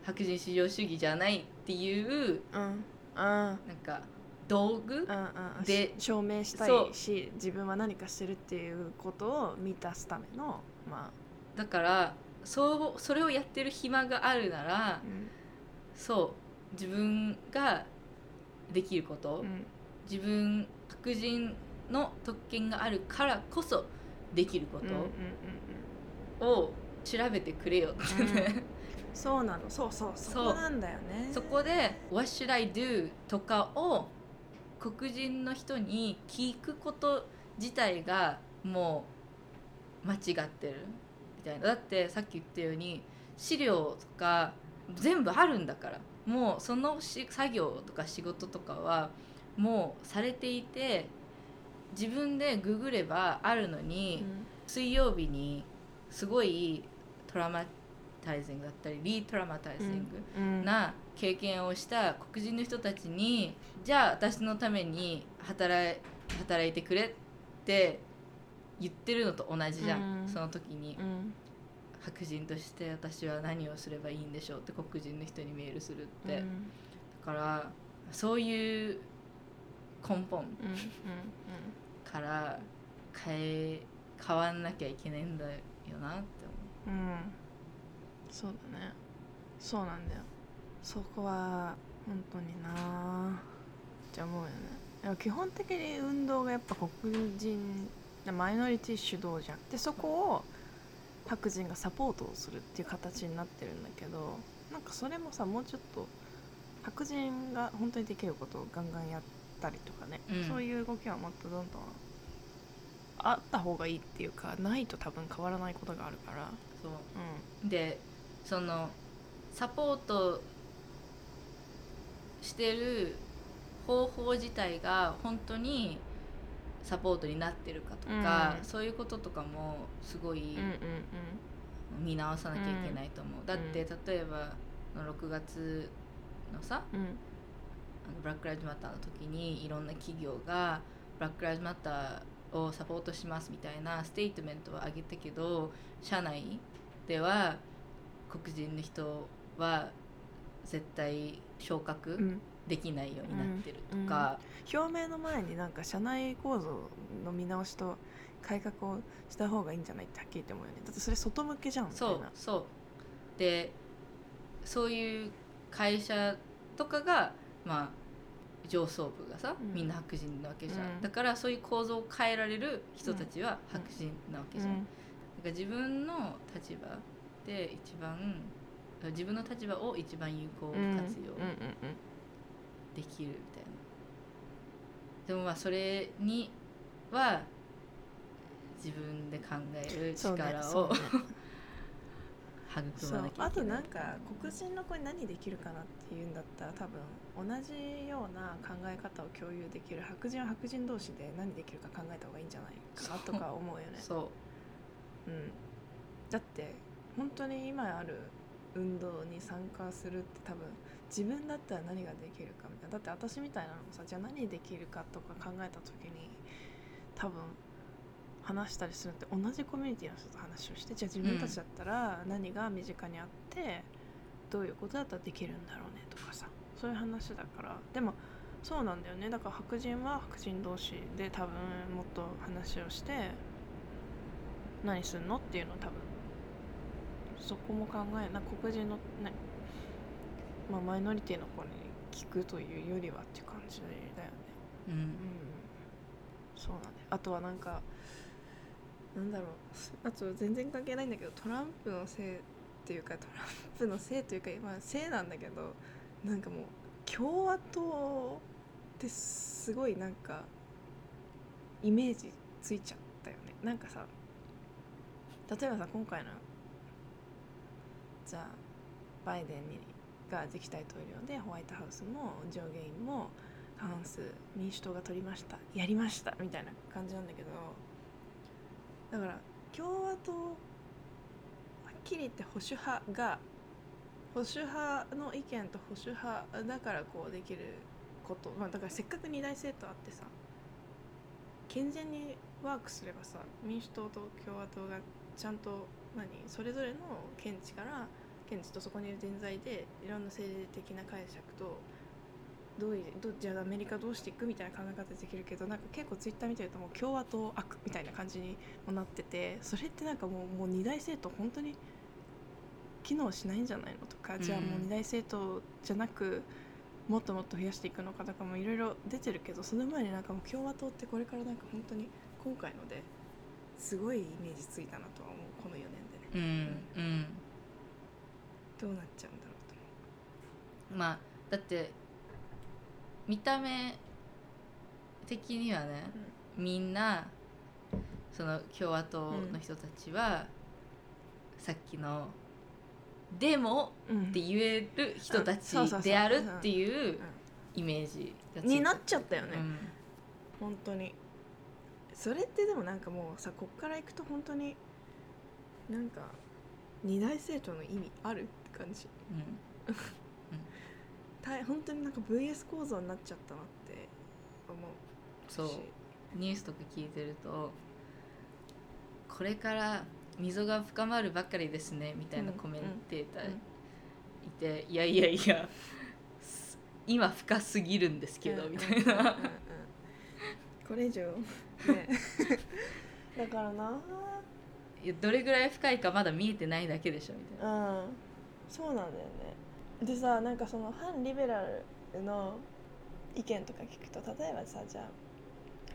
白人至上主義じゃないっていううん。うんなんか道具、でし証明したいし自分は何かしてるっていうことを満たすためのまだからそうそれをやってる暇があるならあ、うんそう。自分ができること、うん。自分白人の特権があるからこそできるこうんうんうんうん。とを調べてくれよってね、そうなの。そうそう。そこなんだよね。そこで「What should I do?」とかを黒人の人に聞くこと自体がもう間違ってるみたいな。だってさっき言ったように資料とか全部あるんだから。もうそのし作業とか仕事とかはもうされていて自分でググればあるのに、うん。水曜日にすごいトラマタイジングだったりリトラマタイジングうん。な経験をした黒人の人たちにじゃあ私のために働い働いてくれって言ってるのと同じじゃん、うん。その時に。うん白人として私は何をすればいいんでしょうって黒人の人にメールするって、うん。だからそういう根本から変え変わんなきゃいけないんだよなって思う。んうん。そうだね。そうなんだよ。そこは本当になって思うよね。基本的に運動がやっぱ黒人マイノリティ主導じゃん。でそこを白人がサポートをするっていう形になってるんだけどなんかそれもさもうちょっと白人が本当にできることをガンガンやったりとかね、うん。そういう動きはもっとどんどんあった方がいいっていうかないと多分変わらないことがあるから。うそう。でそのサポートしてる方法自体が本当にサポートになってるかとか、うん。そういうこととかもすごいうんうん見直さなきゃいけないと思う、だってう例えばの6月のさうん。うんあのブラック・ライズ・マターの時にいろんな企業がブラック・ライズ・マターをサポートしますみたいなステートメントを上げたけど社内では黒人の人は絶対昇格うんできないようになってるとか、表明の前になんか社内構造の見直しと改革をした方がいいんじゃないってはっきり言って思うよね。だってそれ外向けじゃんみたいそうなそう。でそういう会社とかがまあ上層部がさ、うん。みんな白人なわけじゃん、うん。だからそういう構造を変えられる人たちは白人なわけじゃん、だから自分の立場で一番自分の立場を一番有効活用うんうんうんできるみたいな、でもまあそれには自分で考える力を、そうね 育まなきゃいけないあとなんか黒人の子に何できるかなっていうんだったら多分同じような考え方を共有できる白人は白人同士で何できるか考えた方がいいんじゃないかなとか思うよね。そう。うん、だって本当に今ある運動に参加するって多分自分だったら何ができるかみたいな。だって私みたいなのもさじゃあ何できるかとか考えた時に多分話したりするって同じコミュニティの人と話をしてじゃあ自分たちだったら何が身近にあって、どういうことだったらできるんだろうねとかさそういう話だから。でもそうなんだよね。だから白人は白人同士で多分もっと話をして何すんのっていうのを多分そこも考えな黒人のねまあマイノリティの子に聞くというよりはっていう感じだよね。うん。うん。そうなんだよあとはなんかなんだろう。あと全然関係ないんだけどトランプのせいっていうかトランプのせいというかまあせいなんだけどなんかもう共和党ってすごいなんかイメージついちゃったよね。なんかさ例えばさ今回のじゃあバイデンにが次期大統領でホワイトハウスも上下院も過半数民主党が取りましたやりましたみたいな感じなんだけどだから共和党はっきり言って保守派が保守派の意見と保守派だからこうできること、まあ、だからせっかく二大政党あってさ健全にワークすればさ民主党と共和党がちゃんと何それぞれの見地から見地とそこにいる人材でいろんな政治的な解釈とどういうどじゃあアメリカどうしていくみたいな考え方できるけどなんか結構ツイッター見てるともう共和党悪みたいな感じにもなっててそれってなんかもうもう二大政党本当に機能しないんじゃないのとか、じゃあもう二大政党じゃなくもっともっと増やしていくのかとかもいろいろ出てるけどその前になんかもう共和党ってこれからなんか本当に今回のですごいイメージついたなとは思う。この4年で。ねうんうんどうなっちゃうんだろうとまあだって見た目的にはね、みんなその共和党の人たちは、さっきの「でも」って言える人たちであるっていうイメージになっちゃったよね、うん。本当に。それってでもなんかもうさこっから行くと本当になんか二大政党の意味ある？感じ。うん。大本当になんか VS 構造になっちゃったなって思うそう。しニュースとか聞いてるとこれから溝が深まるばかりですねみたいなコメンテーターいて、いやいやいやす今深すぎるんですけど、うん。みたいな、うん。うん。うん。これ以上。ね。だからな。どれぐらい深いかまだ見えてないだけでしょみたいな。うんそうなんだよねでさなんかその反リベラルの意見とか聞くと例えばさじゃあ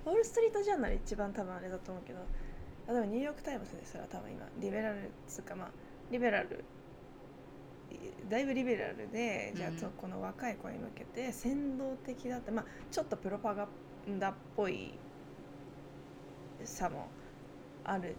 ウォール・ストリート・ジャーナル一番多分あれだと思うけど例えばニューヨーク・タイムズですら多分今リベラルっつうかまあリベラルだいぶリベラルでじゃあこの若い子に向けて先導的だってまあちょっとプロパガンダっぽいさもある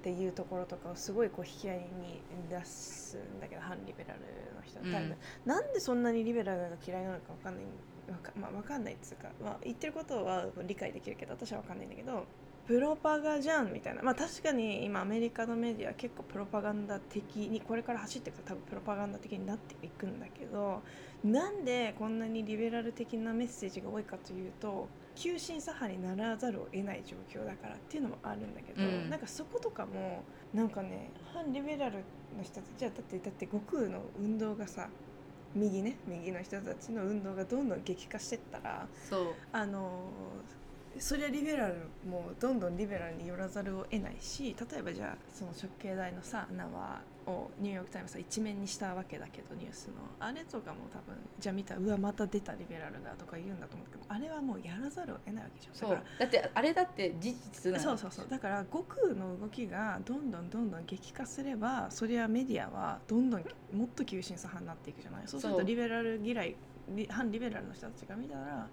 っていうところとかをすごいこう引き合いに出すんだけど反リベラルの人は。多分、うんなんでそんなにリベラルが嫌いなのかわかんないわか,、まあ、わかんないっつうか、まあ、言ってることは理解できるけど私はわかんないんだけどプロパガじゃんみたいな。まあ確かに今アメリカのメディアは結構プロパガンダ的にこれから走っていくと多分プロパガンダ的になっていくんだけどなんでこんなにリベラル的なメッセージが多いかというと急進左派にならざるを得ない状況だからっていうのもあるんだけど、うん。なんかそことかもなんかね反リベラルの人たちじゃあだってだって悟空の運動がさ右ね右の人たちの運動がどんどん激化してったらそう。あのそりゃリベラルもどんどんリベラルに寄らざるを得ないし例えばじゃあその食経済のさ縄をニューヨーク・タイムズは一面にしたわけだけどニュースの。あれとかも多分じゃあ見たらうわまた出たリベラルだとか言うんだと思うけどあれはもうやらざるを得ないわけじゃん。そう。だかだってあれだって事実なのらそうそうそう。だから悟空の動きがどんどんどんどん激化すればそりゃメディアはどんどんもっと急進左派になっていくじゃない？そう。するとリベラル嫌いリ反リベラルの人たちが見たら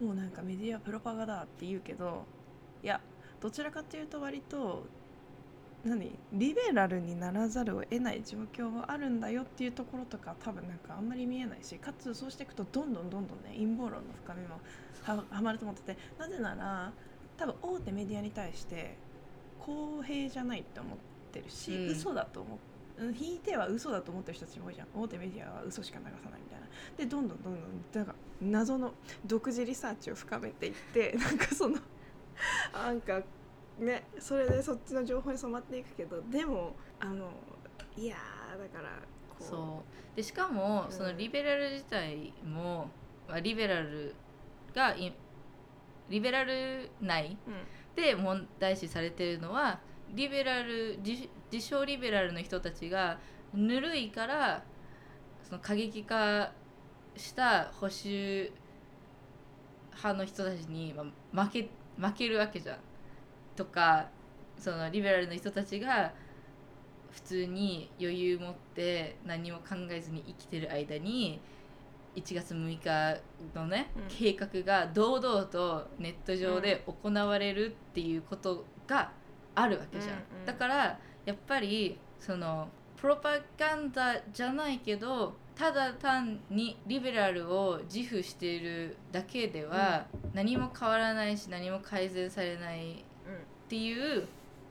もうなんかメディアプロパガだって言うけどいやどちらかというと割と何？リベラルにならざるを得ない状況はあるんだよっていうところとか多分なんかあんまり見えないしかつそうしていくとどんどんどんどんね陰謀論の深みもははまると思っててなぜなら多分大手メディアに対して公平じゃないって思ってるし、うん。嘘だと思って引いては嘘だと思ってる人たちも多いじゃん。大手メディアは嘘しか流さないみたいな。でどんどんどんどんなんか謎の独自リサーチを深めていってなんかその なんかねそれでそっちの情報に染まっていくけどでもあのいやーだからこう。そう。でしかもうん。そのリベラル自体も、まあ、リベラルがいリベラル内うん。で問題視されているのはリベラル自自称リベラルの人たちがぬるいからその過激化した保守派の人たちにまあ負け負けるわけじゃん。とかそのリベラルの人たちが普通に余裕持って何も考えずに生きてる間に1月6日のね、うん。計画が堂々とネット上で行われるっていうことがあるわけじゃん、うんうんだからやっぱりそのプロパガンダじゃないけどただ単にリベラルを自負しているだけでは何も変わらないし何も改善されないうんっていう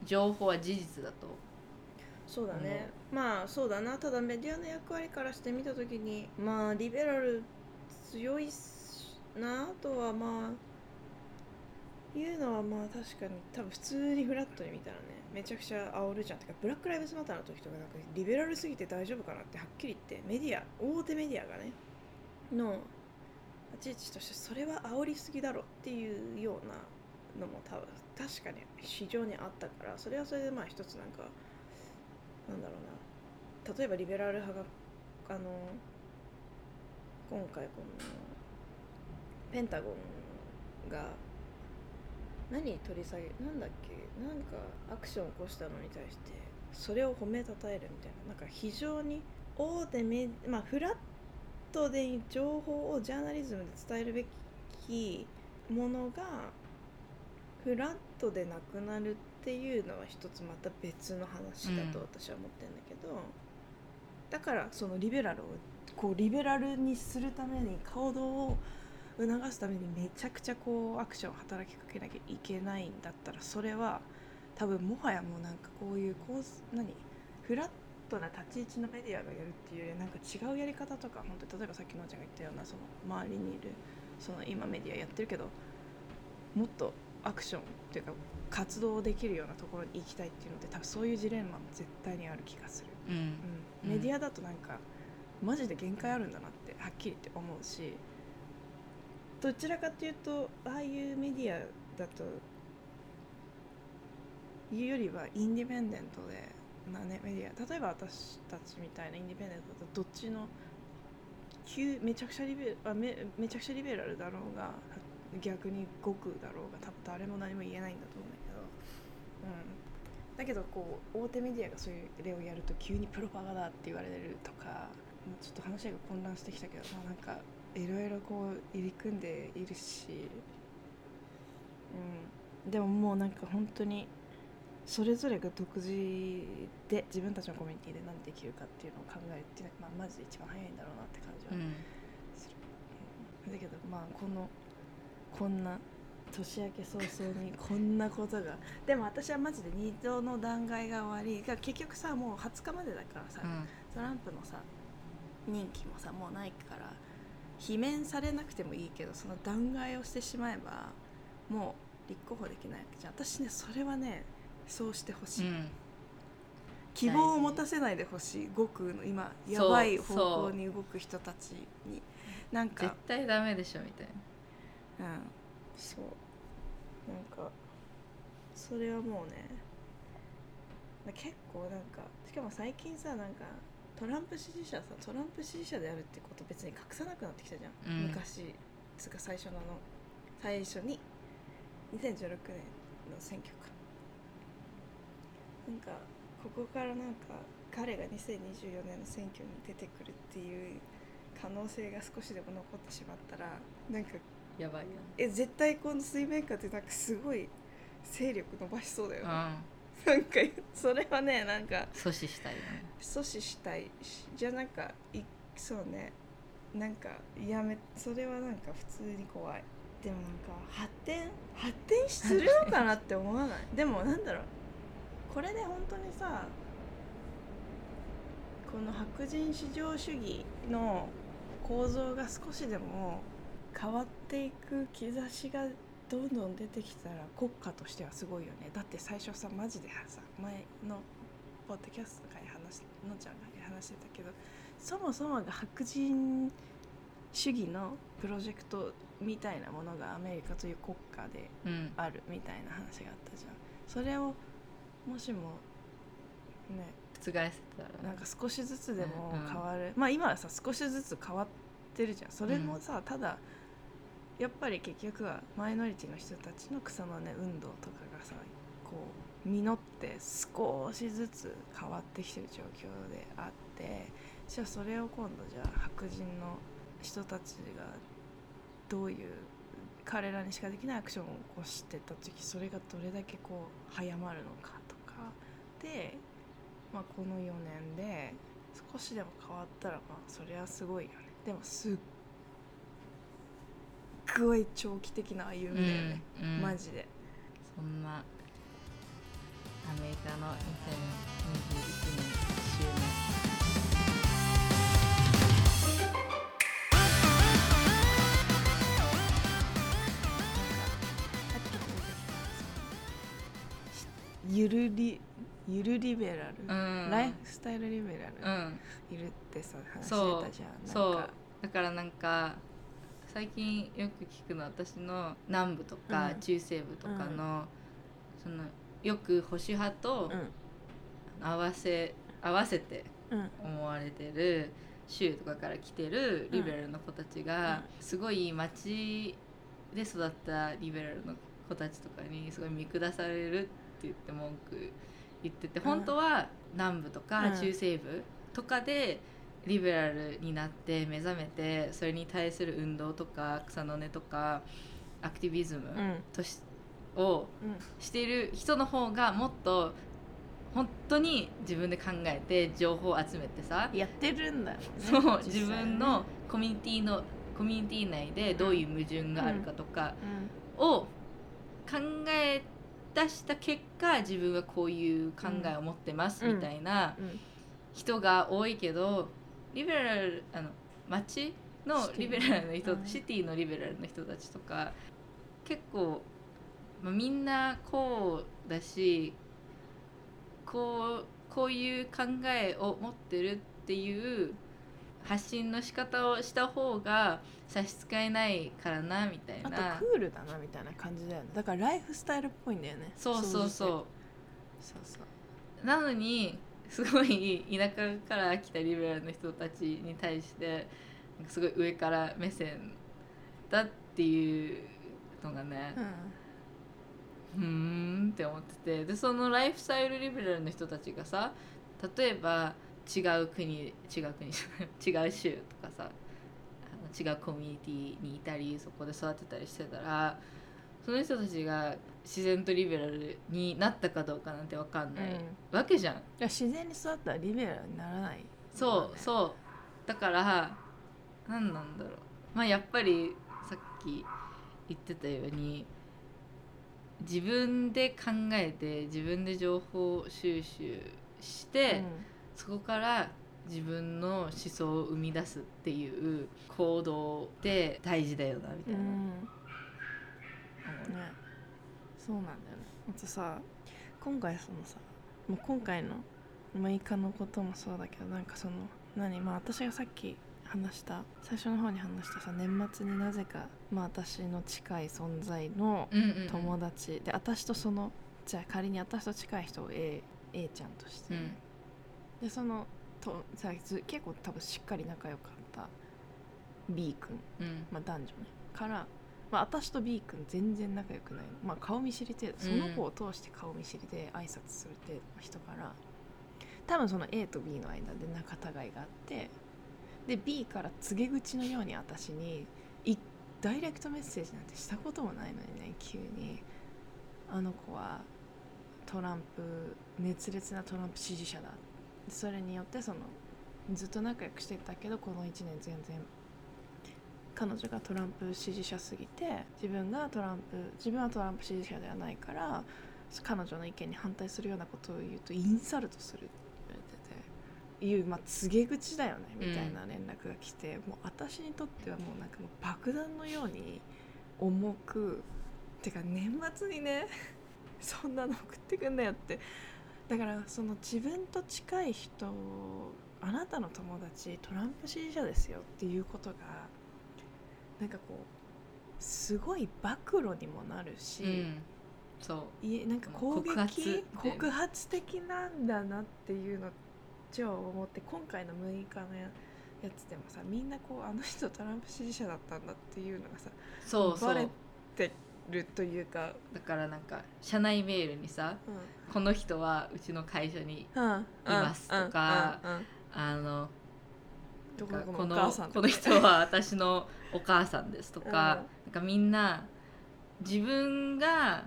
情報は事実だと。そうだね、まあそうだな。ただメディアの役割からして見た時にまあリベラル強いしなとはまあ言うのはまあ確かに多分普通にフラットに見たらねめちゃくちゃ煽るじゃん。てかブラック・ライブズ・マターの時とかなんかリベラルすぎて大丈夫かなってはっきり言ってメディア大手メディアがねの立ち位置としてそれは煽りすぎだろっていうようなのも多分確かに市場にあったからそれはそれでまあ一つなんかなんだろうな。例えばリベラル派があの今回このペンタゴンが何取り下げなんだっけなんかアクションを起こしたのに対してそれを褒めたたえるみたいな。なんか非常に大手メまあフラットで情報をジャーナリズムで伝えるべきものがフラットでなくなるっていうのは一つまた別の話だと私は思ってるんだけど、だからそのリベラルをこうリベラルにするために行動を促すためにめちゃくちゃこうアクションを働きかけなきゃいけないんだったらそれは多分もはやもうなんかこういうこう何？フラットな立ち位置のメディアがやるっていうよりなんか違うやり方とか本当例えばさっきのちゃんが言ったようなその周りにいるその今メディアやってるけどもっとアクションっていうか活動できるようなところに行きたいっていうので多分そういうジレンマも絶対にある気がする、うん。うん、メディアだとなんかマジで限界あるんだなってはっきり言って思うしどちらかというとああいうメディアだというよりはインディペンデントでな、ね、メディア例えば私たちみたいなインディペンデントだとどっちの急めちゃくちゃリベあめめちゃくちゃリベラルだろうが逆に極だろうが多分誰も何も言えないんだと思うんだけど、うん、だけどこう大手メディアがそういう例をやると急にプロパガンダって言われるとかもうちょっと話が混乱してきたけど、まあ、なんかいろいろこう入り組んでいるし、うん、でももうなんか本当にそれぞれが独自で自分たちのコミュニティで何できるかっていうのを考えるっていうのは、まあ、マジで一番早いんだろうなって感じはする、うん、だけどまあこのこんな年明け早々にこんなことが。でも私はマジで2度の弾劾が終わりが結局さもう20日までだからさ、うん、トランプのさ任期もさもうないから罷免されなくてもいいけどその弾劾をしてしまえばもう立候補できないわけじゃん。私ねそれはねそうしてほしい、うん、希望を持たせないでほしい。極右の今やばい方向に動く人たちに。なんか絶対ダメでしょみたいなうん。そう。なんかそれはもうね結構なんかしかも最近さなんかトランプ支持者さトランプ支持者であるってこと別に隠さなくなってきたじゃん、うん、昔。つか最初のあの最初に2016年の選挙か。なんかここからなんか彼が2024年の選挙に出てくるっていう可能性が少しでも残ってしまったらなんかやばいえ絶対この水面下ってなんかすごい勢力伸ばしそうだよね、うん、なんかそれはねなんか阻止したいね。阻止したい。しじゃあなんかいそうね。なんかやめそれはなんか普通に怖い。でもなんか発展発展するのかなって思わない？でもなんだろう。これで本当にさこの白人至上主義の構造が少しでも変わっていく兆しがどんどん出てきたら国家としてはすごいよね。だって最初さマジでさ前のポッドキャストとかに話のちゃんが話してたけどそもそもが白人主義のプロジェクトみたいなものがアメリカという国家であるみたいな話があったじゃん。それをもしもね覆せたらなんか少しずつでも変わる、うん。うん、まあ今はさ少しずつ変わってるじゃん。それもさ、うん、ただやっぱり結局はマイノリティの人たちの草の根運動とかがさこう実って少しずつ変わってきてる状況であってじゃあそれを今度じゃあ白人の人たちがどういう彼らにしかできないアクションを起こしてた時それがどれだけこう早まるのかとかで、まあ、この4年で少しでも変わったらまあそれはすごいよね。でもすっごい長期的な歩みだよね、うんうん、マジで。そんなアメリカの2021年1周年ゆるりゆるリベラル、うん、ライフスタイルリベラル、いるってさ話してたじゃん。そう。だからなんか最近よく聞くの私の南部とか中西部とかの、そのよく保守派と合わせ合わせて思われてる州とかから来てるリベラルの子たちがすごい町で育ったリベラルの子たちとかにすごい見下されるって言って文句言ってて本当は南部とか中西部とかでリベラルになって目覚めてそれに対する運動とか草の根とかアクティビズムとし、うん、をしている人の方がもっと本当に自分で考えて情報を集めてさやってるんだよ、ね、そう自分のコミュニティのコミュニティ内でどういう矛盾があるかとかを考えて出した結果自分はこういう考えを持ってますみたいな人が多いけどリベラルあの街のリベラルの人、うん。シティのリベラルの人たちとか結構、まあ、みんなこうだしこうこういう考えを持ってるっていう発信の仕方をした方が差し支えないからなみたいあなとクールだなみたいな感じだよね。だからライフスタイルっぽいんだよね。そうそうそう。そうそう。なのにすごい田舎から来たリベラルの人たちに対してすごい上から目線だっていうのがねうんうーんって思っててでそのライフスタイルリベラルの人たちがさ例えば違う国違う国じゃない 違う州とかさあの違うコミュニティにいたりそこで育てたりしてたらその人たちが自然とリベラルになったかどうかなんて分かんない、うん。いわけじゃん。や自然に育ったらリベラルにならないそうそう。だから何なんだろう。まあやっぱりさっき言ってたように自分で考えて自分で情報収集して、そこから自分の思想を生み出すっていう行動って大事だよなみたいな、うん、ね。そうなんだよね。あとさ今回そのさもう今回の6日のこともそうだけどなんかその何まあ私がさっき話した最初の方に話したさ年末になぜかまあ私の近い存在の友達、で私とそのじゃあ仮に私と近い人を A, A ちゃんとして、うん。でそのとさず結構多分しっかり仲良かった B 君。うん。まあ、男女ね。から、まあ、私と B 君全然仲良くない、まあ、顔見知り程度。その子を通して顔見知りで挨拶する程度の人から。多分その A と B の間で仲違いがあって。で B から告げ口のように私にいダイレクトメッセージなんてしたこともないのにね急に。あの子はトランプ熱烈なトランプ支持者だ。それによってそのずっと仲良くしてたけどこの1年全然彼女がトランプ支持者すぎて自分がトランプ自分はトランプ支持者ではないから彼女の意見に反対するようなことを言うとインサルトするって言われてていう、まあ、告げ口だよねみたいな連絡が来て、もう私にとってはもうなんかもう爆弾のように重くてか年末にね そんなの送ってくんなよって。だからその自分と近い人をあなたの友達トランプ支持者ですよっていうことがなんかこうすごい暴露にもなるし、うん。そう。いえなんか攻撃告発的なんだなっていうのを超思って今回の6日のやつでもさみんなこうあの人トランプ支持者だったんだっていうのがさそうそバレうてるというか、だからなんか社内メールにさうん。この人はうちの会社にうん、いますとかうん。うん。うん。あのどこどここのこの人は私のお母さんですとか,、なんかみんな自分が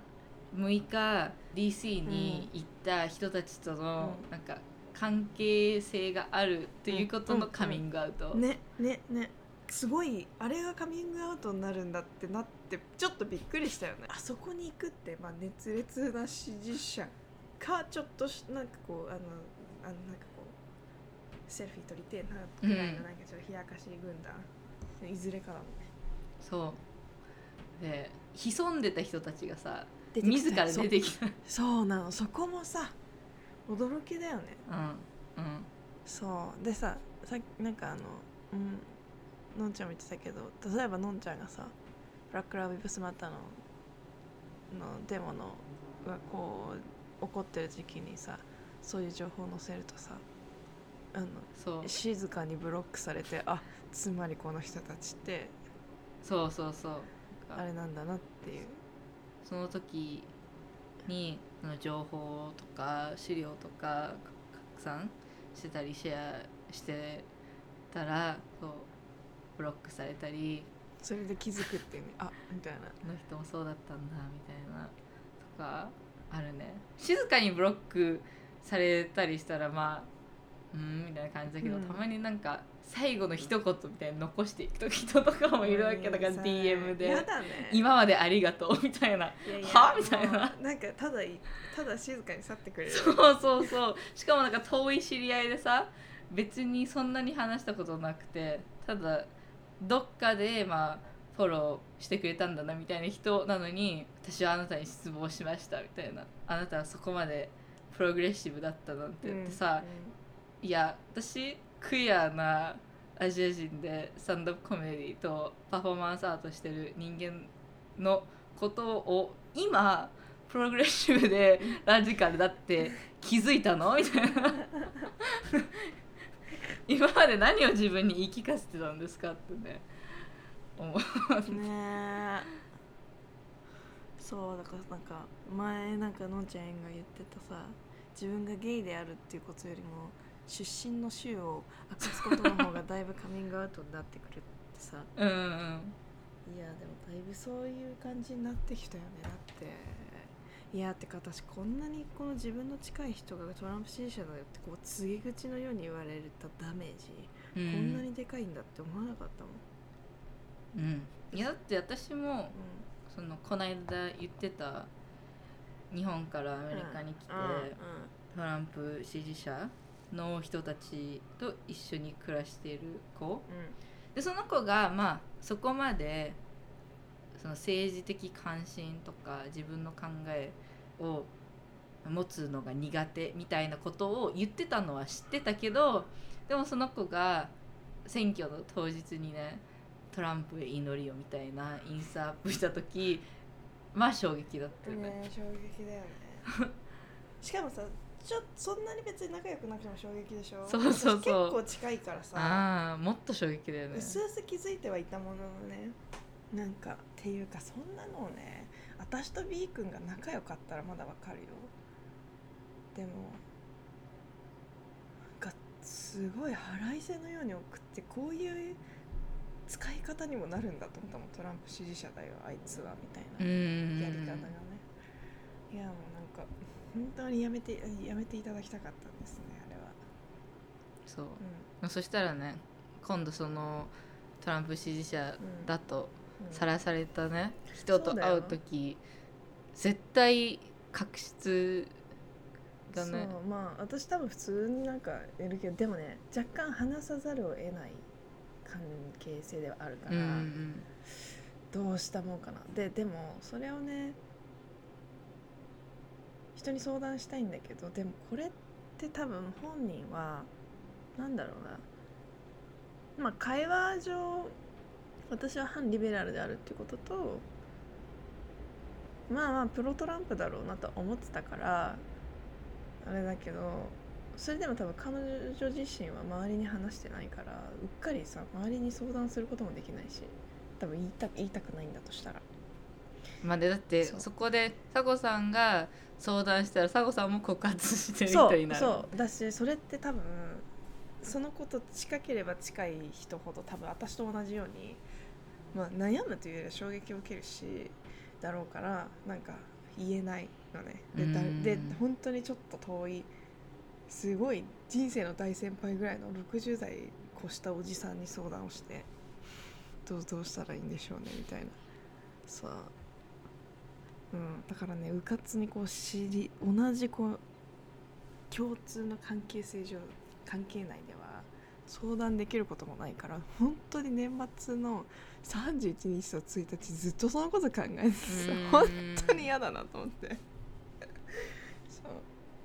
6日 DC に行った人たちとのうん。なんか関係性があるっていうことのカミングアウト、ねねね。すごいあれがカミングアウトになるんだってなってちょっとびっくりしたよね。あそこに行くって、まあ、熱烈な支持者かちょっとしなんかこうあのあのなんかセルフィー撮りてえなぐらいのうんなんかちょっと冷やかし軍団、いずれかだもんね。そう。で潜んでた人たちがさ出てき自ら出てきた。そう。なの。そこもさ驚きだよね。うんうん。そう。でささなんかあのうんのんちゃんも言ってたけど例えばのんちゃんがさブラック・ラブ・イブスマターののデモのがこう起こってる時期にさそういう情報を載せるとさあのそう静かにブロックされてあつまりこの人たちってそうそうそう。あれなんだなっていう。その時にその情報とか資料とか拡散してたりシェアしてたらそうブロックされたりそれで気づくっていうねあみたいな。この人もそうだったんだみたいなとかあるね。静かにブロックされたりしたらまあうんみたいな感じだけど、うん。たまになんか最後の一言みたいに残していく人とかもいるわけだから DM で。やだね「今までありがとう」みたいな。いやいやは？みたいな。もうなんかただいただ静かに去ってくれる。そうそうそう。しかもなんか遠い知り合いでさ別にそんなに話したことなくてただどっかでまあフォローしてくれたんだなみたいな人なのに私はあなたに失望しましたみたいな。あなたはそこまでプログレッシブだったなんて言ってさ、いや私クイアなアジア人でスタンドアップコメディとパフォーマンスアートしてる人間のことを今プログレッシブでラジカルだって気づいたの？みたいな。今まで何を自分に言い聞かせてたんですかってね。思う。ねそうだからなんか前なんかのんちゃんが言ってたさ自分がゲイであるっていうことよりも出身の州を明かすことの方がだいぶカミングアウトになってくるってさ。うんうんいやでもだいぶそういう感じになってきたよね。だっていやってか私こんなにこの自分の近い人がトランプ支持者だよってこう告げ口のように言われたダメージ、うんこんなにでかいんだって思わなかったもん、うん。いやだって私もそのこの間言ってた日本からアメリカに来て、トランプ支持者の人たちと一緒に暮らしている子。でその子がまあそこまでその政治的関心とか自分の考えを持つのが苦手みたいなことを言ってたのは知ってたけどでもその子が選挙の当日にねトランプへ祈りをみたいなインスタアップした時まあ衝撃だったよね。ね衝撃だよね。しかもさちょそんなに別に仲良くなくても衝撃でしょ？そうそうそう。私結構近いからさ。ああもっと衝撃だよね。う。すうす気づいてはいたもののねなんかっていうかそんなのをね私と B 君が仲良かったらまだわかるよ。でもなんかすごい腹いせのように送ってこういう使い方にもなるんだと思ったもん。トランプ支持者だよあいつはみたいな。うん。やり方がね。いやもう本当にやめてやめていただきたかったんですねあれは。そう。うまあそしたらね今度そのトランプ支持者だとん、うん。さらされたね人とそうだよ。会う時絶対確執だね。そうまあ私多分普通になんかやるけどでもね若干話さざるを得ない関係性ではあるから、うんうん。どうしたもんかな。ででもそれをね人に相談したいんだけどでもこれって多分本人はなんだろうな。まあ会話上私は反リベラルであるっていうこととまあまあプロトランプだろうなとは思ってたからあれだけどそれでも多分彼女自身は周りに話してないからうっかりさ周りに相談することもできないし多分言いた言いたくないんだとしたら。まあでだってそこで佐護さんが相談したら佐護さんも告発してるそう人になる。そうだしそれって多分そのこと近ければ近い人ほど多分私と同じように、まあ、悩むというよりは衝撃を受けるしだろうからなんか言えないのね。でで本当にちょっと遠いすごい人生の大先輩ぐらいの60代越したおじさんに相談をしてどうどうしたらいいんでしょうねみたいな。さあうん、だからねうかつにこう知り同じこう共通の関係性上関係内では相談できることもないから本当に年末の31日と1日ずっとそのこと考えててさうん。本当に嫌だなと思って。そ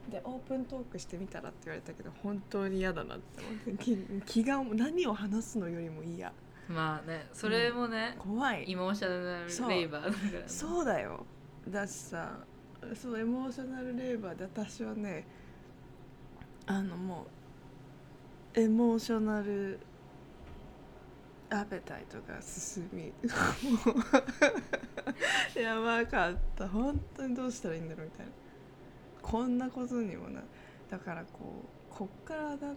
う。でオープントークしてみたらって言われたけど本当に嫌だなって思って。気気が何を話すのよりも嫌。まあねそれもね、怖い。イモーショナルレイバーだからね。そうだよだしさそうエモーショナルレーバーで私はねあのもうエモーショナルアペタイトが進みやばかった。本当にどうしたらいいんだろうみたいな。こんなことにもなだからこうこっからなんかわ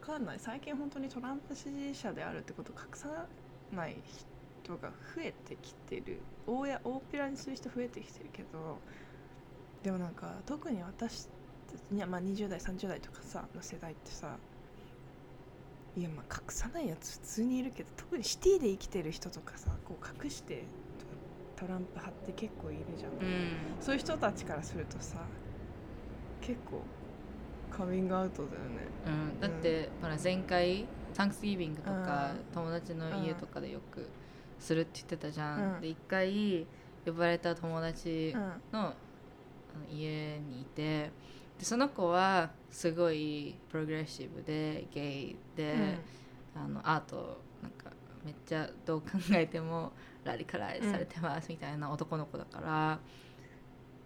かんない。最近本当にトランプ支持者であるってことを隠さない人が増えてきてる。大や大っぴらにする人増えてきてるけどでもなんか特に私いやまあ20代30代とかさの世代ってさいやまあ隠さないやつ普通にいるけど特にシティで生きてる人とかさこう隠してトランプ貼って結構いるじゃん、うん。そういう人たちからするとさ結構カミングアウトだよね。うん、だって、ほら前回サンクスギビングとか、うん。友達の家とかでよくするって言ってたじゃん、うん。で一回呼ばれた友達うん。の,、家にいてでその子はすごいプログレッシブでゲイで、あのアートなんかめっちゃどう考えてもラディカライズされてますみたいな男の子だから、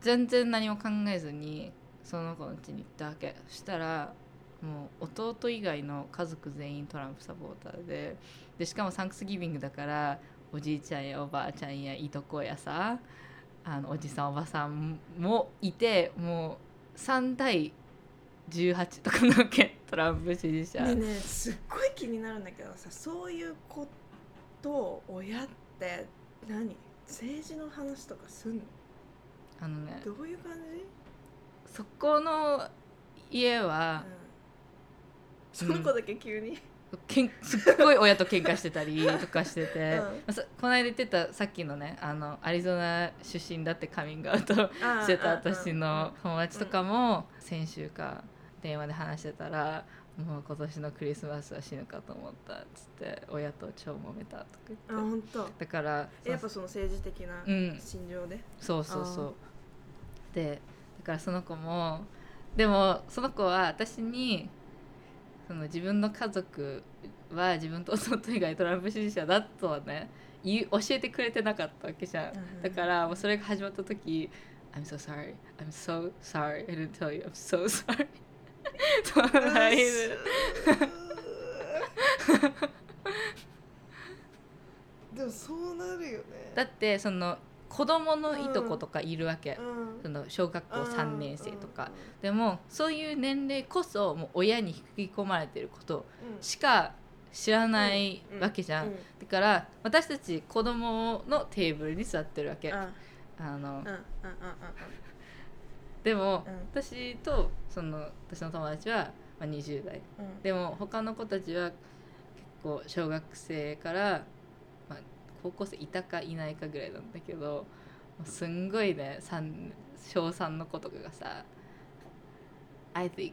全然何も考えずにその子の家に行ったわけ。そしたらもう弟以外の家族全員トランプサポーターででしかもサンクスギビングだからおじいちゃんやおばあちゃんやいとこやさあのおじさんおばさんもいてもう3対18とかのわけトランプ支持者。ねえねえすっごい気になるんだけどさそういう子と親って何？政治の話とかすんの？あのねどういう感じ、そこの家はその子だけ急に、けんすっごい親と喧嘩してたりとかしてて、うそこの間言ってたさっきのねあのアリゾナ出身だってカミングアウトしてた私の友達とかも先週か電話で話してたらもう今年のクリスマスは死ぬかと思ったっつって親と超揉めたとかあ言って。本当。だからやっぱその政治的なうん。心情で、そうそうそう。でだからその子もでもその子は私にその自分の家族は自分と弟以外トランプ支持者だとはね教えてくれてなかったわけじゃん、うんだからもうそれが始まった時「I'm so sorry I'm so sorry I didn't tell you I'm so sorry 」とは言う でもそうなるよね。だってその子供のいとことかいるわけ、うん。その小学校3年生とか、うんでもそういう年齢こそもう親に引き込まれてることうん。しか知らないわけじゃん、うんだから私たち子供のテーブルに座ってるわけ、うん。あのでも、うん。私とその私の友達は、まあ、20代。うん。でも他の子たちは結構小学生から、まあ、高校生いたかいないかぐらいなんだけどすんごいね三小3の子とかがさ「I think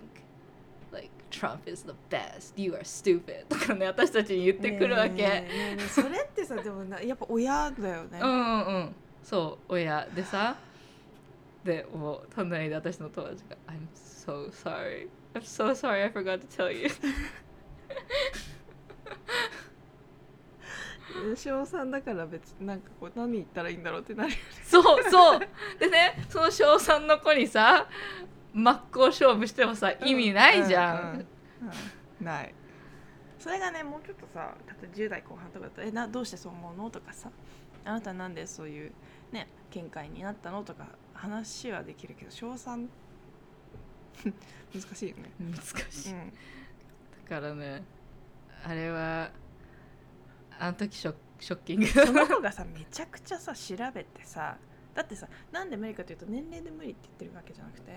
like Trump is the best you are stupid」とかね私たちに言ってくるわけ、それってさでもなやっぱ親だよね、うんうんうん。そう親。でさでもう隣で私の友達が「I'm so sorry. I'm so sorry I forgot to tell you 小三だから別になんかこう何言ったらいいん。だろうってなるよね」そうそう。でねその小3の子にさ真っ向勝負してもさ意味ないじゃん、うんうん。うん。ない。それがねもうちょっとさ例えば10代後半とかだと「えなどうしてそう思うの?」とかさ「あなたなんでそういうね見解になったの?」とか話はできるけど小3 難しいよね。難しい、うん。だからねあれはあの時ショショッキング。その子がさめちゃくちゃさ調べてさだってさなんで無理かというと年齢で無理って言ってるわけじゃなくて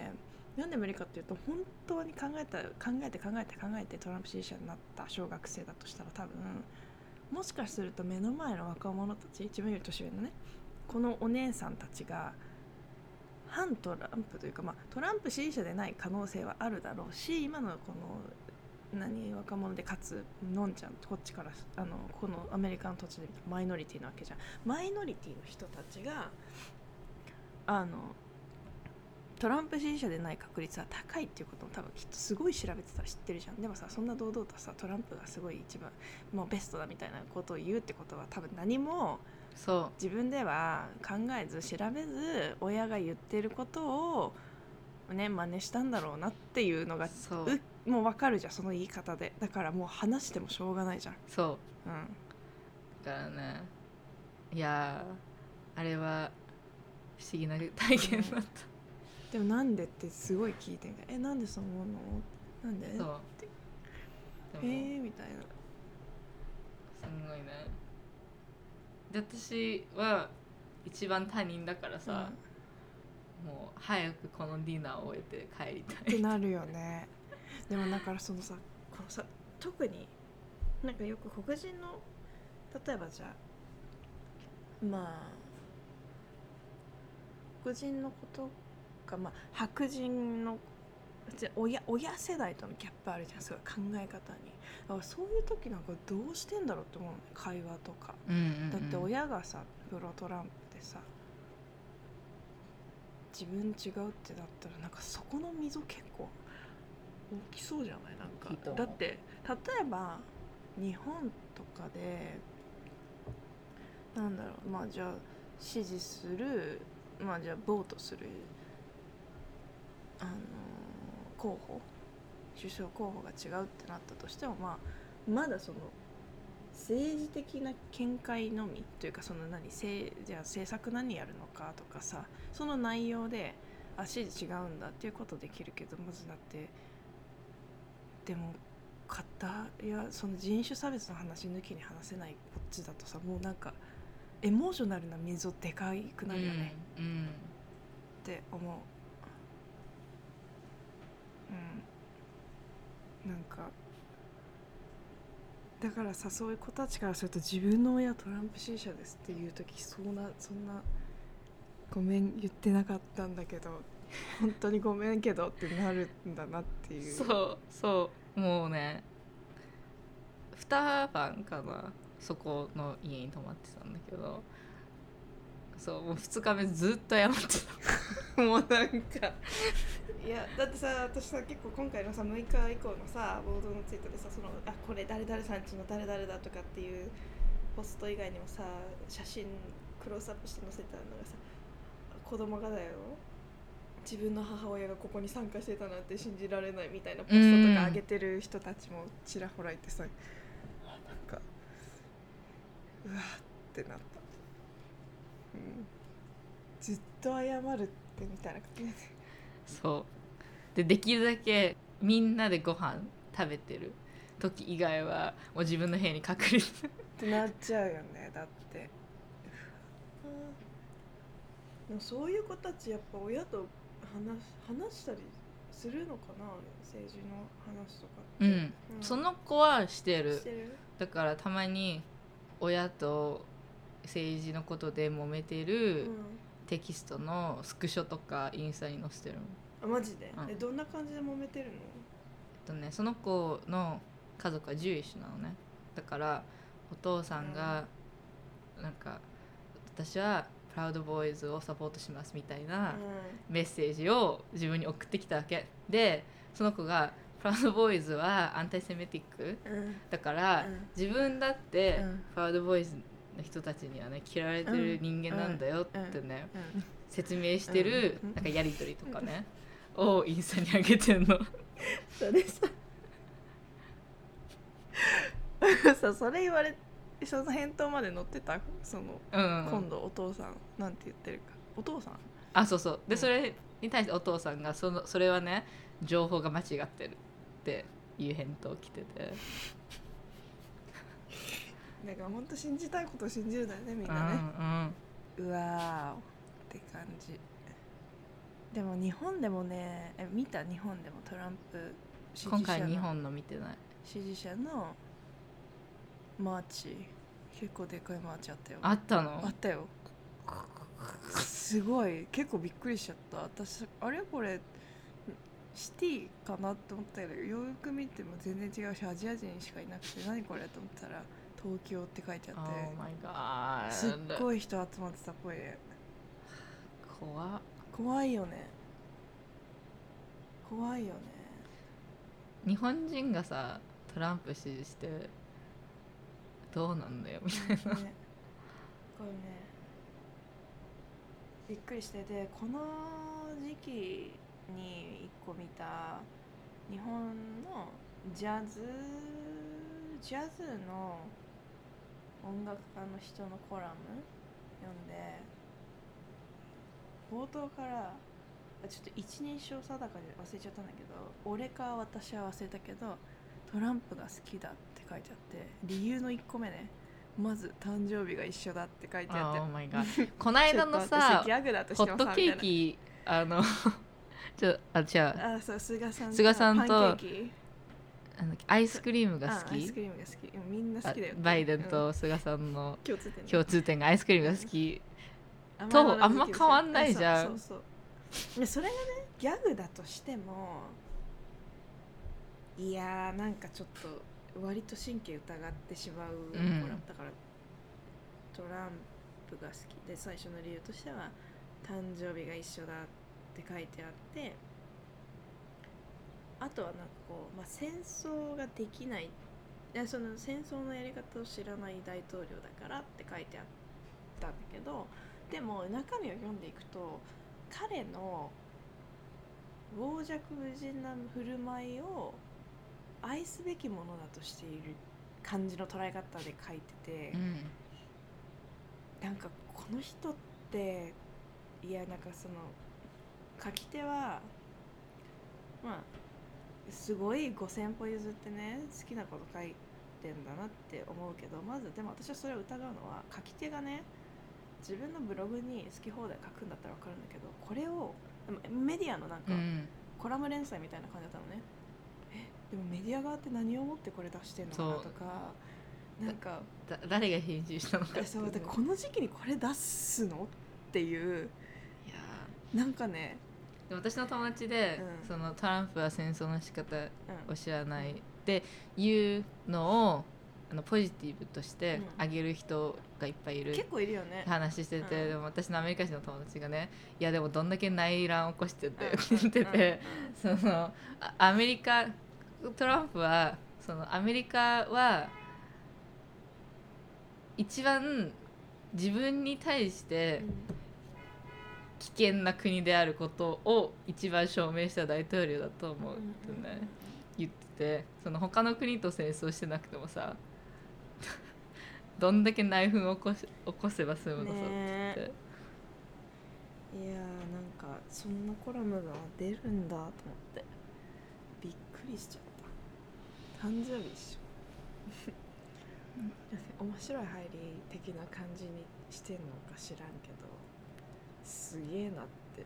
なんで無理かっていうと本当に考えた考えて考えて考えてトランプ支持者になった小学生だとしたら多分もしかすると目の前の若者たち自分より年上のねこのお姉さんたちが反トランプというか、まあ、トランプ支持者でない可能性はあるだろうし今のこの何若者でかつのんちゃんこっちからあのこのアメリカの土地でマイノリティなわけじゃん。マイノリティの人たちがあのトランプ支持者でない確率は高いっていうことも多分きっとすごい調べてたら知ってるじゃん。でもさそんな堂々とさトランプがすごい一番もうベストだみたいなことを言うってことは多分何もそ自分では考えず調べず親が言ってることをね真似したんだろうなっていうのがうそう。うもう分かるじゃんその言い方で。だからもう話してもしょうがないじゃん。そう。うん。だからねいやーあれは不思議な体験だっでもなんでってすごい聞いてみたいえなんでそう思うの？なんで？た、そう。えでも、ー、みたいな。すごいね。で私は一番他人だからさ、もう早くこのディナーを終えて帰りたっていなるよねでもだからそのさこのさ特になんかよく黒人の例えばじゃあまあ黒人のことかまあ白人の親親世代とのギャップあるじゃんすごい考え方に。だからそういう時なんかどうしてんだろうって思うのね会話とか。うんうんうん。だって親がさプロトランプでさ自分違うってなったらなんかそこの溝結構大きそうじゃない？なんかだって例えば日本とかでなんだろうまあじゃあ支持するまあじゃあボートするあの候補首相候補が違うってなったとしてもまあまだその政治的な見解のみというかその何せじゃあ政策何やるのかとかさその内容であ支持違うんだっていうことできるけどまずだってでも方やその人種差別の話抜きに話せないこっちだとさもうなんかエモーショナルな溝でかいくなるよね、うんうん。って思う。うん。なんかだからさそういう子たちからすると自分の親トランプ支持者ですっていう時そうなそんなごめん言ってなかったんだけど本当にごめんけどってなるんだなっていう。そうそうもうね2晩かなそこの家に泊まってたんだけどそうもう2日目ずっと謝ってた。もうなんか。いやだってさ私さ結構今回のさ6日以降のさボードのツイートでさそのあこれ誰々さんちの誰々だとかっていうポスト以外にもさ写真クロースアップして載せてあるのがさ子供がだよ自分の母親がここに参加してたなんて信じられないみたいなポストとか上げてる人たちもちらほらいてさ、なんかうわってなった、うん、ずっと謝るってみたいな感じで。そう。でできるだけみんなでご飯食べてる時以外はもう自分の部屋に隠れて。ってなっちゃうよねだって。でもそういう子たちやっぱ親と話話したりするのかな政治の話とかって、うん、その子はしてる。だからたまに親と政治のことで揉めてるテキストのスクショとかインスタに載せてる。あマジで、うん。えどんな感じで揉めてるの？えっとねその子の家族はジュイッシュなのね。だからお父さんがなんか私はプラウドボーイズをサポートしますみたいなメッセージを自分に送ってきたわけ。でその子がプラウドボーイズはアンタイセメティックうん。うんだから、うん。自分だって、うん。プラウドボーイズの人たちにはね嫌われてる人間なんだよってね、うん。説明してる、うん。なんかやり取りとかね、をインスタに上げてんの。それさ さそれ言われその返答まで載ってた？その、うん。今度お父さんなんて言ってるか？お父さん？あそうそう。で、うん。それに対してお父さんがそのそれはね情報が間違ってるっていう返答来てて。だから本当信じたいことを信じるんだよねみんうんなね、うん。うわーって感じ。でも日本でもねえ見た？日本でもトランプ支持者の。今回日本の見てない。支持者のマーチ。結構でかいマーチあったよ。あったの？あったよ。すごい。結構びっくりしちゃった。私あれ？これシティかなと思ったけどよく見ても全然違うしアジア人しかいなくて何これ？と思ったら東京って書いてあ Oh って。My god すっごい人集まってたっぽいね。怖っ。怖いよね。怖いよね。日本人がさトランプ支持してどうなんだよみたいな。ね。これね。びっくりして。でこの時期に一個見た日本のジャズジャズの音楽家の人のコラム読んで冒頭からちょっと一人称定かで忘れちゃったんだけど俺か私は忘れたけどトランプが好きだって書いてあって理由の1個目ね。まず誕生日が一緒だって書いてあって。Oh my god この間のさホットケーキあの ちょあ違う。あそう菅さん菅さんとあのアイスクリームがあ好き？アイスクリームが好き。うんみんな好きだよあバイデンうんと菅さんの共通点ね。共通点がアイスクリームが好き。とあんま変わんないじゃん。それがねギャグだとしてもいやーなんかちょっと割と神経疑ってしまう、うん。ほらだからトランプが好きで最初の理由としては誕生日が一緒だって書いてあってあとはなんかこう、まあ、戦争ができないいやその戦争のやり方を知らない大統領だからって書いてあったんだけどでも中身を読んでいくと彼の傍若無人な振る舞いを愛すべきものだとしている感じの捉え方で書いてて、うん。なんかこの人っていやなんかその書き手はまあすごい5,000歩譲ってね好きなこと書いてんだなって思うけどまずでも私はそれを疑うのは書き手がね自分のブログに好き放題書くんだったら分かるんだけどこれをメディアのなんかうん。コラム連載みたいな感じだったのね。えでもメディア側って何をもってこれ出してんのかなとかなんかだ誰が編集したのかそうでこの時期にこれ出すの？っていう。いやなんかね、ーでも私の友達で、うん。そのトランプは戦争の仕方うん。を知らない。っていうのをあのポジティブとしてうん。あげる人がいっぱいいる結構いるよね。話してて、うん。でも私のアメリカ人の友達がねいやでもどんだけ内乱起こしててうん。って言ってて、そのあアメリカトランプはそのアメリカは一番自分に対して危険な国であることを一番証明した大統領だと思うってね、言っててその他の国と戦争してなくてもさどんだけ内紛を起こし起こせば済むのさねっていやーなんかそんなコラムが出るんだと思ってびっくりしちゃった誕生日っしょ。面白い入り的な感じにしてんのか知らんけどすげえなって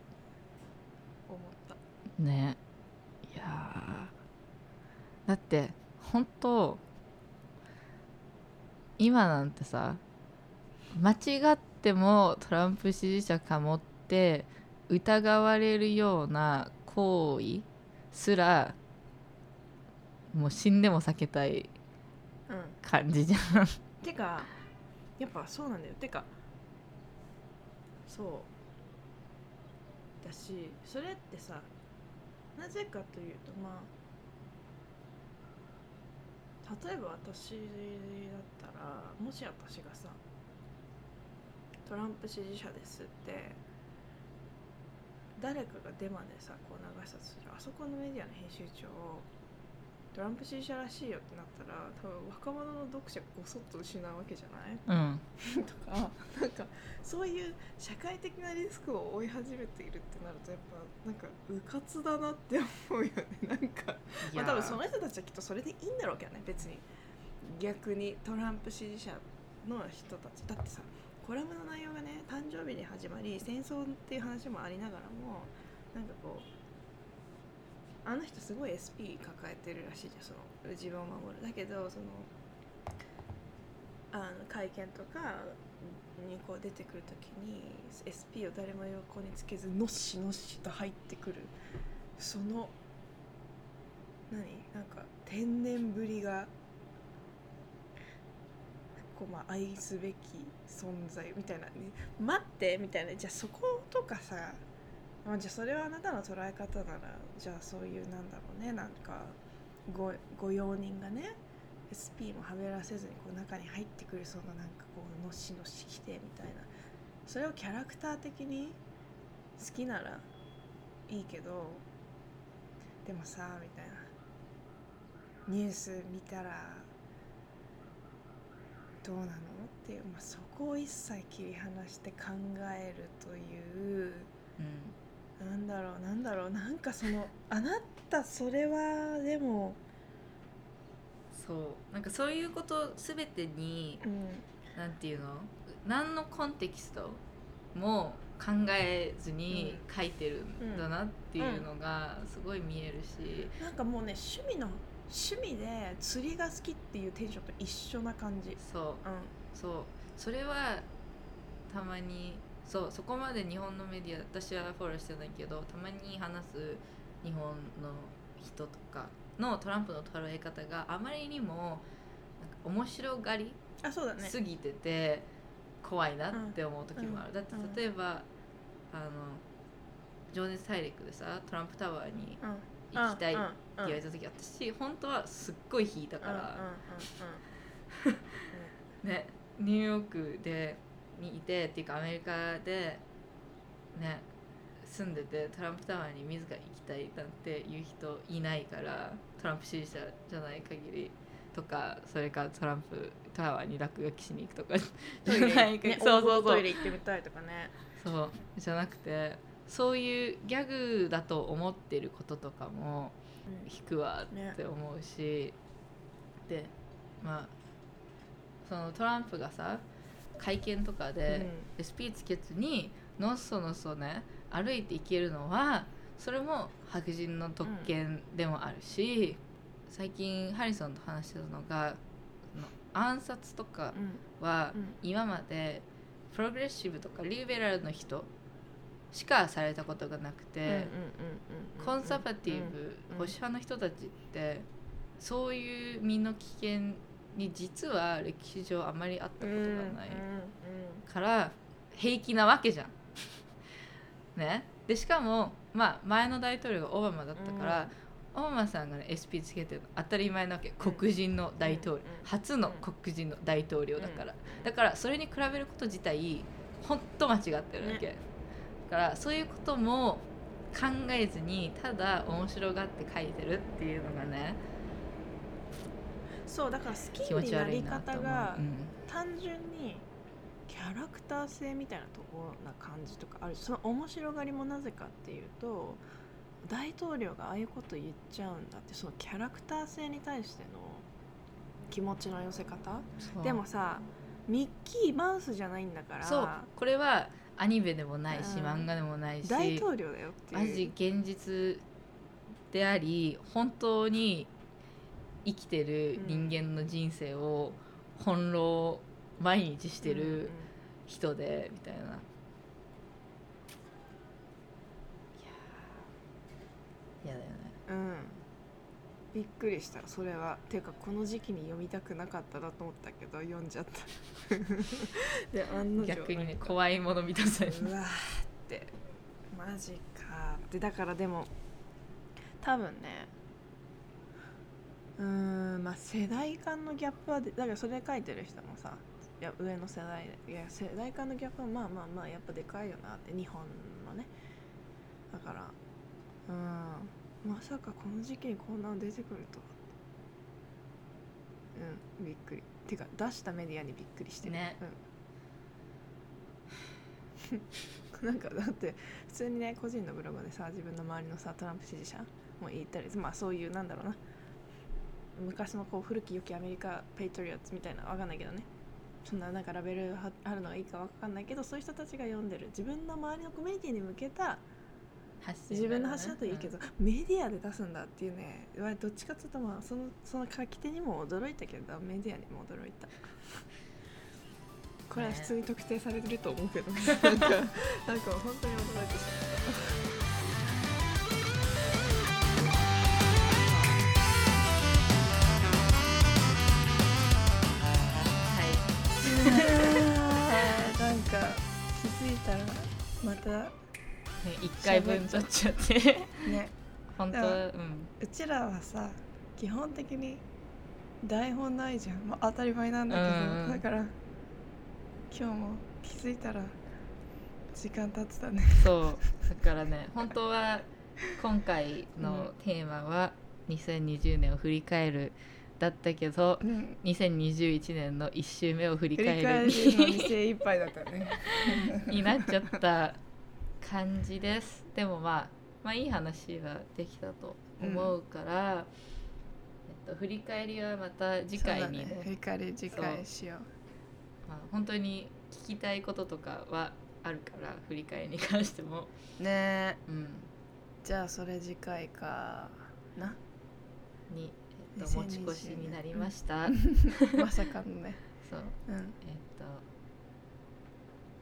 思った。ね。いやだって本当今なんてさ間違ってもトランプ支持者かもって疑われるような行為すらもう死んでも避けたいうん。感じじゃん。てかやっぱそうなんだよ。てかそう。だしそれってさなぜかというとまあ例えば私だったらもし私がさトランプ支持者ですって誰かがデマでさこう流したとするあそこのメディアの編集長トランプ支持者らしいよってなったら多分若者の読者ごそっと失うわけじゃない？うん。とかなんかそういう社会的なリスクを追い始めているってなるとやっぱなんかうかつだなって思うよね。なんか、まあ、多分その人たちはきっとそれでいいんだろうけどね別に。逆にトランプ支持者の人たち。だってさコラムの内容がね誕生日に始まり戦争っていう話もありながらもなんかこうあの人すごい SP 抱えてるらしいじゃんその自分を守る。だけどそのあの会見とかにこう出てくるときに SP を誰も横につけずのっしのっしと入ってくる。その何？なんか天然ぶりがこうまあ愛すべき存在みたいな、ね、待ってみたいな。じゃあそことかさ、まあ、じゃあそれはあなたの捉え方ならじゃあそういうなんだろうねなんかごご用人がね SP もはべらせずにこう中に入ってくるそのなんかこうのしのしきてみたいな。それをキャラクター的に好きならいいけどでもさみたいな。ニュース見たらどうなの？っていう、まあ、そこを一切切り離して考えるといううん。なんだろうなんだろうなんかそのあなたそれはでもそうなんかそういうこと全てにうん。なんていうの？何のコンテキストも考えずに書いてるんだなっていうのがすごい見えるし、うん、なんかもうね趣味の趣味で釣りが好きっていうテンションと一緒な感じ。そう、うん、そう。それはたまにそうそこまで日本のメディア私はフォローしてないけどたまに話す日本の人とかのトランプの捉え方があまりにも面白がりすぎてて怖いなって思う時もある、うん、だって例えば、あの情熱大陸でさトランプタワーに行きたいって言われた時、私本当はすっごい引いたから、ねニューヨークでにいてっていうかアメリカでね住んでてトランプタワーに自ら行きたいなんていう人いないからトランプ支持者じゃない限りとかそれからトランプタワーに落書きしに行くとかじゃないか、ね、そうそうそう。トイレ行ってみたいとかね。そうじゃなくてそういうギャグだと思ってることとかも引くわって思うし、うんね、でまあそのトランプがさ会見とかで、うん、スピーチケツにのそのそね歩いていけるのはそれも白人の特権でもあるし、うん、最近ハリソンと話してたのが暗殺とかは今までプログレッシブとかリベラルの人しかされたことがなくてコンサバティブ保守派の人たちってそういう身の危険に実は歴史上あまりあったことがないから平気なわけじゃん。ね、でしかも、まあ、前の大統領がオバマだったから、オバマさんがね SP つけてるの当たり前なわけ。黒人の大統領、初の黒人の大統領だから、だからそれに比べること自体ほんと間違ってるわけ、ね、だからそういうことも考えずにただ面白がって書いてるっていうのがねそうだから好きになり方が単純にキャラクター性みたいなところな感じとかある。その面白がりもなぜかっていうと大統領がああいうこと言っちゃうんだってそのキャラクター性に対しての気持ちの寄せ方。でもさミッキーマウスじゃないんだからそうこれはアニメでもないし、うん、漫画でもないし大統領だよっていう。マジ現実であり本当に生きてる人間の人生を翻弄毎日してる人で、みたいな。嫌だよね。うん。びっくりしたそれは。ていうかこの時期に読みたくなかったなと思ったけど読んじゃった。で案の定。逆にね怖いもの見たさうわーって。マジかって。だからでも多分ねうんまあ世代間のギャップはだからそれ書いてる人もさいや上の世代でいや世代間のギャップはまあまあまあやっぱでかいよなって日本のね。だからうんまさかこの時期にこんなの出てくるとうんびっくり。てか出したメディアにびっくりしてる。ね、うん、なんかだって普通にね個人のブログでさ自分の周りのさトランプ支持者も言ったりまあそういうなんだろうな昔のこう古き良きアメリカペイトリオッツみたいなわかんないけどね。そんななんかラベルあるのがいいかわかんないけどそういう人たちが読んでる自分の周りのコミュニティに向けた自分の発信だといいけど、うん、メディアで出すんだっていうねどっちかっていうとまあそのその書き手にも驚いたけどメディアにも驚いた。これは普通に特定されてると思うけど、ね、なんかなんか本当に驚いてしまったたらまたね、1回分取っちゃって。ね。本当うん。うちらはさ基本的に台本ないじゃん、まあ、当たり前なんだけど、うん。うん、だから今日も気づいたら時間経ってたね。そう。だからね 本当は今回のテーマは2020年を振り返るだったけど、うん、2021年の1週目を振り返るに精一杯だったね。になっちゃった感じです。でもまあまあいい話はできたと思うから、うん、えっと、振り返りはまた次回に、ね、振り返り次回しよう。まあ、本当に聞きたいこととかはあるから振り返りに関しても。ね。うん。じゃあそれ次回かな。に、と、持ち越しになりました、まさかのね。そう。うえっと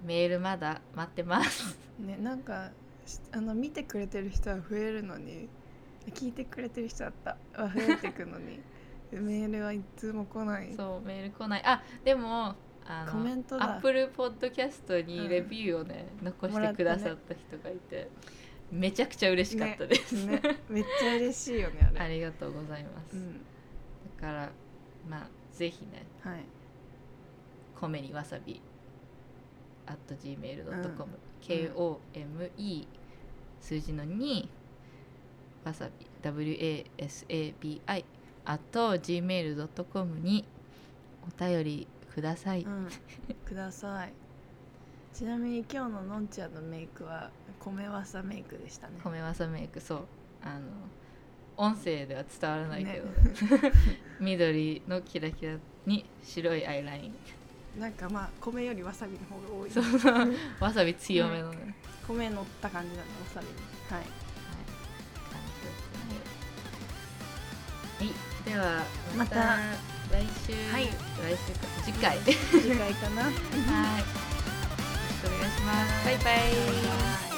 メールまだ待ってます。んねなんかしあの見てくれてる人は増えるのに聞いてくれてる人だったは増えてくのに メールはいつも来ない。そうメール来ない。あでもあのコメントだ。アップルポッドキャストうん。にレビューをね、残しもらったねてくださった人がいて、めちゃくちゃ嬉しかったです、ねめっちゃ嬉しいよねあれ。ありがとうございます、うん。だからまあぜひねはい。米にわさび at gmail.com、うん。KOME 数字の2わさび WASABI at gmail.com にお便りください、うん、ください。ちなみに今日ののんちゃんのメイクは米わさメイクでしたね。米わさメイクそう。あの音声では伝わらないけど、ね。緑のキラキラに白いアイライン。なんかまあ米よりわさびの方が多い。そうそう。わさび強めのね、米乗った感じだねわさびに。はい。はい、ではまたまた。来週、はい。来週か。次回。はいよ次回かな。ろしくお願いします。バイバイ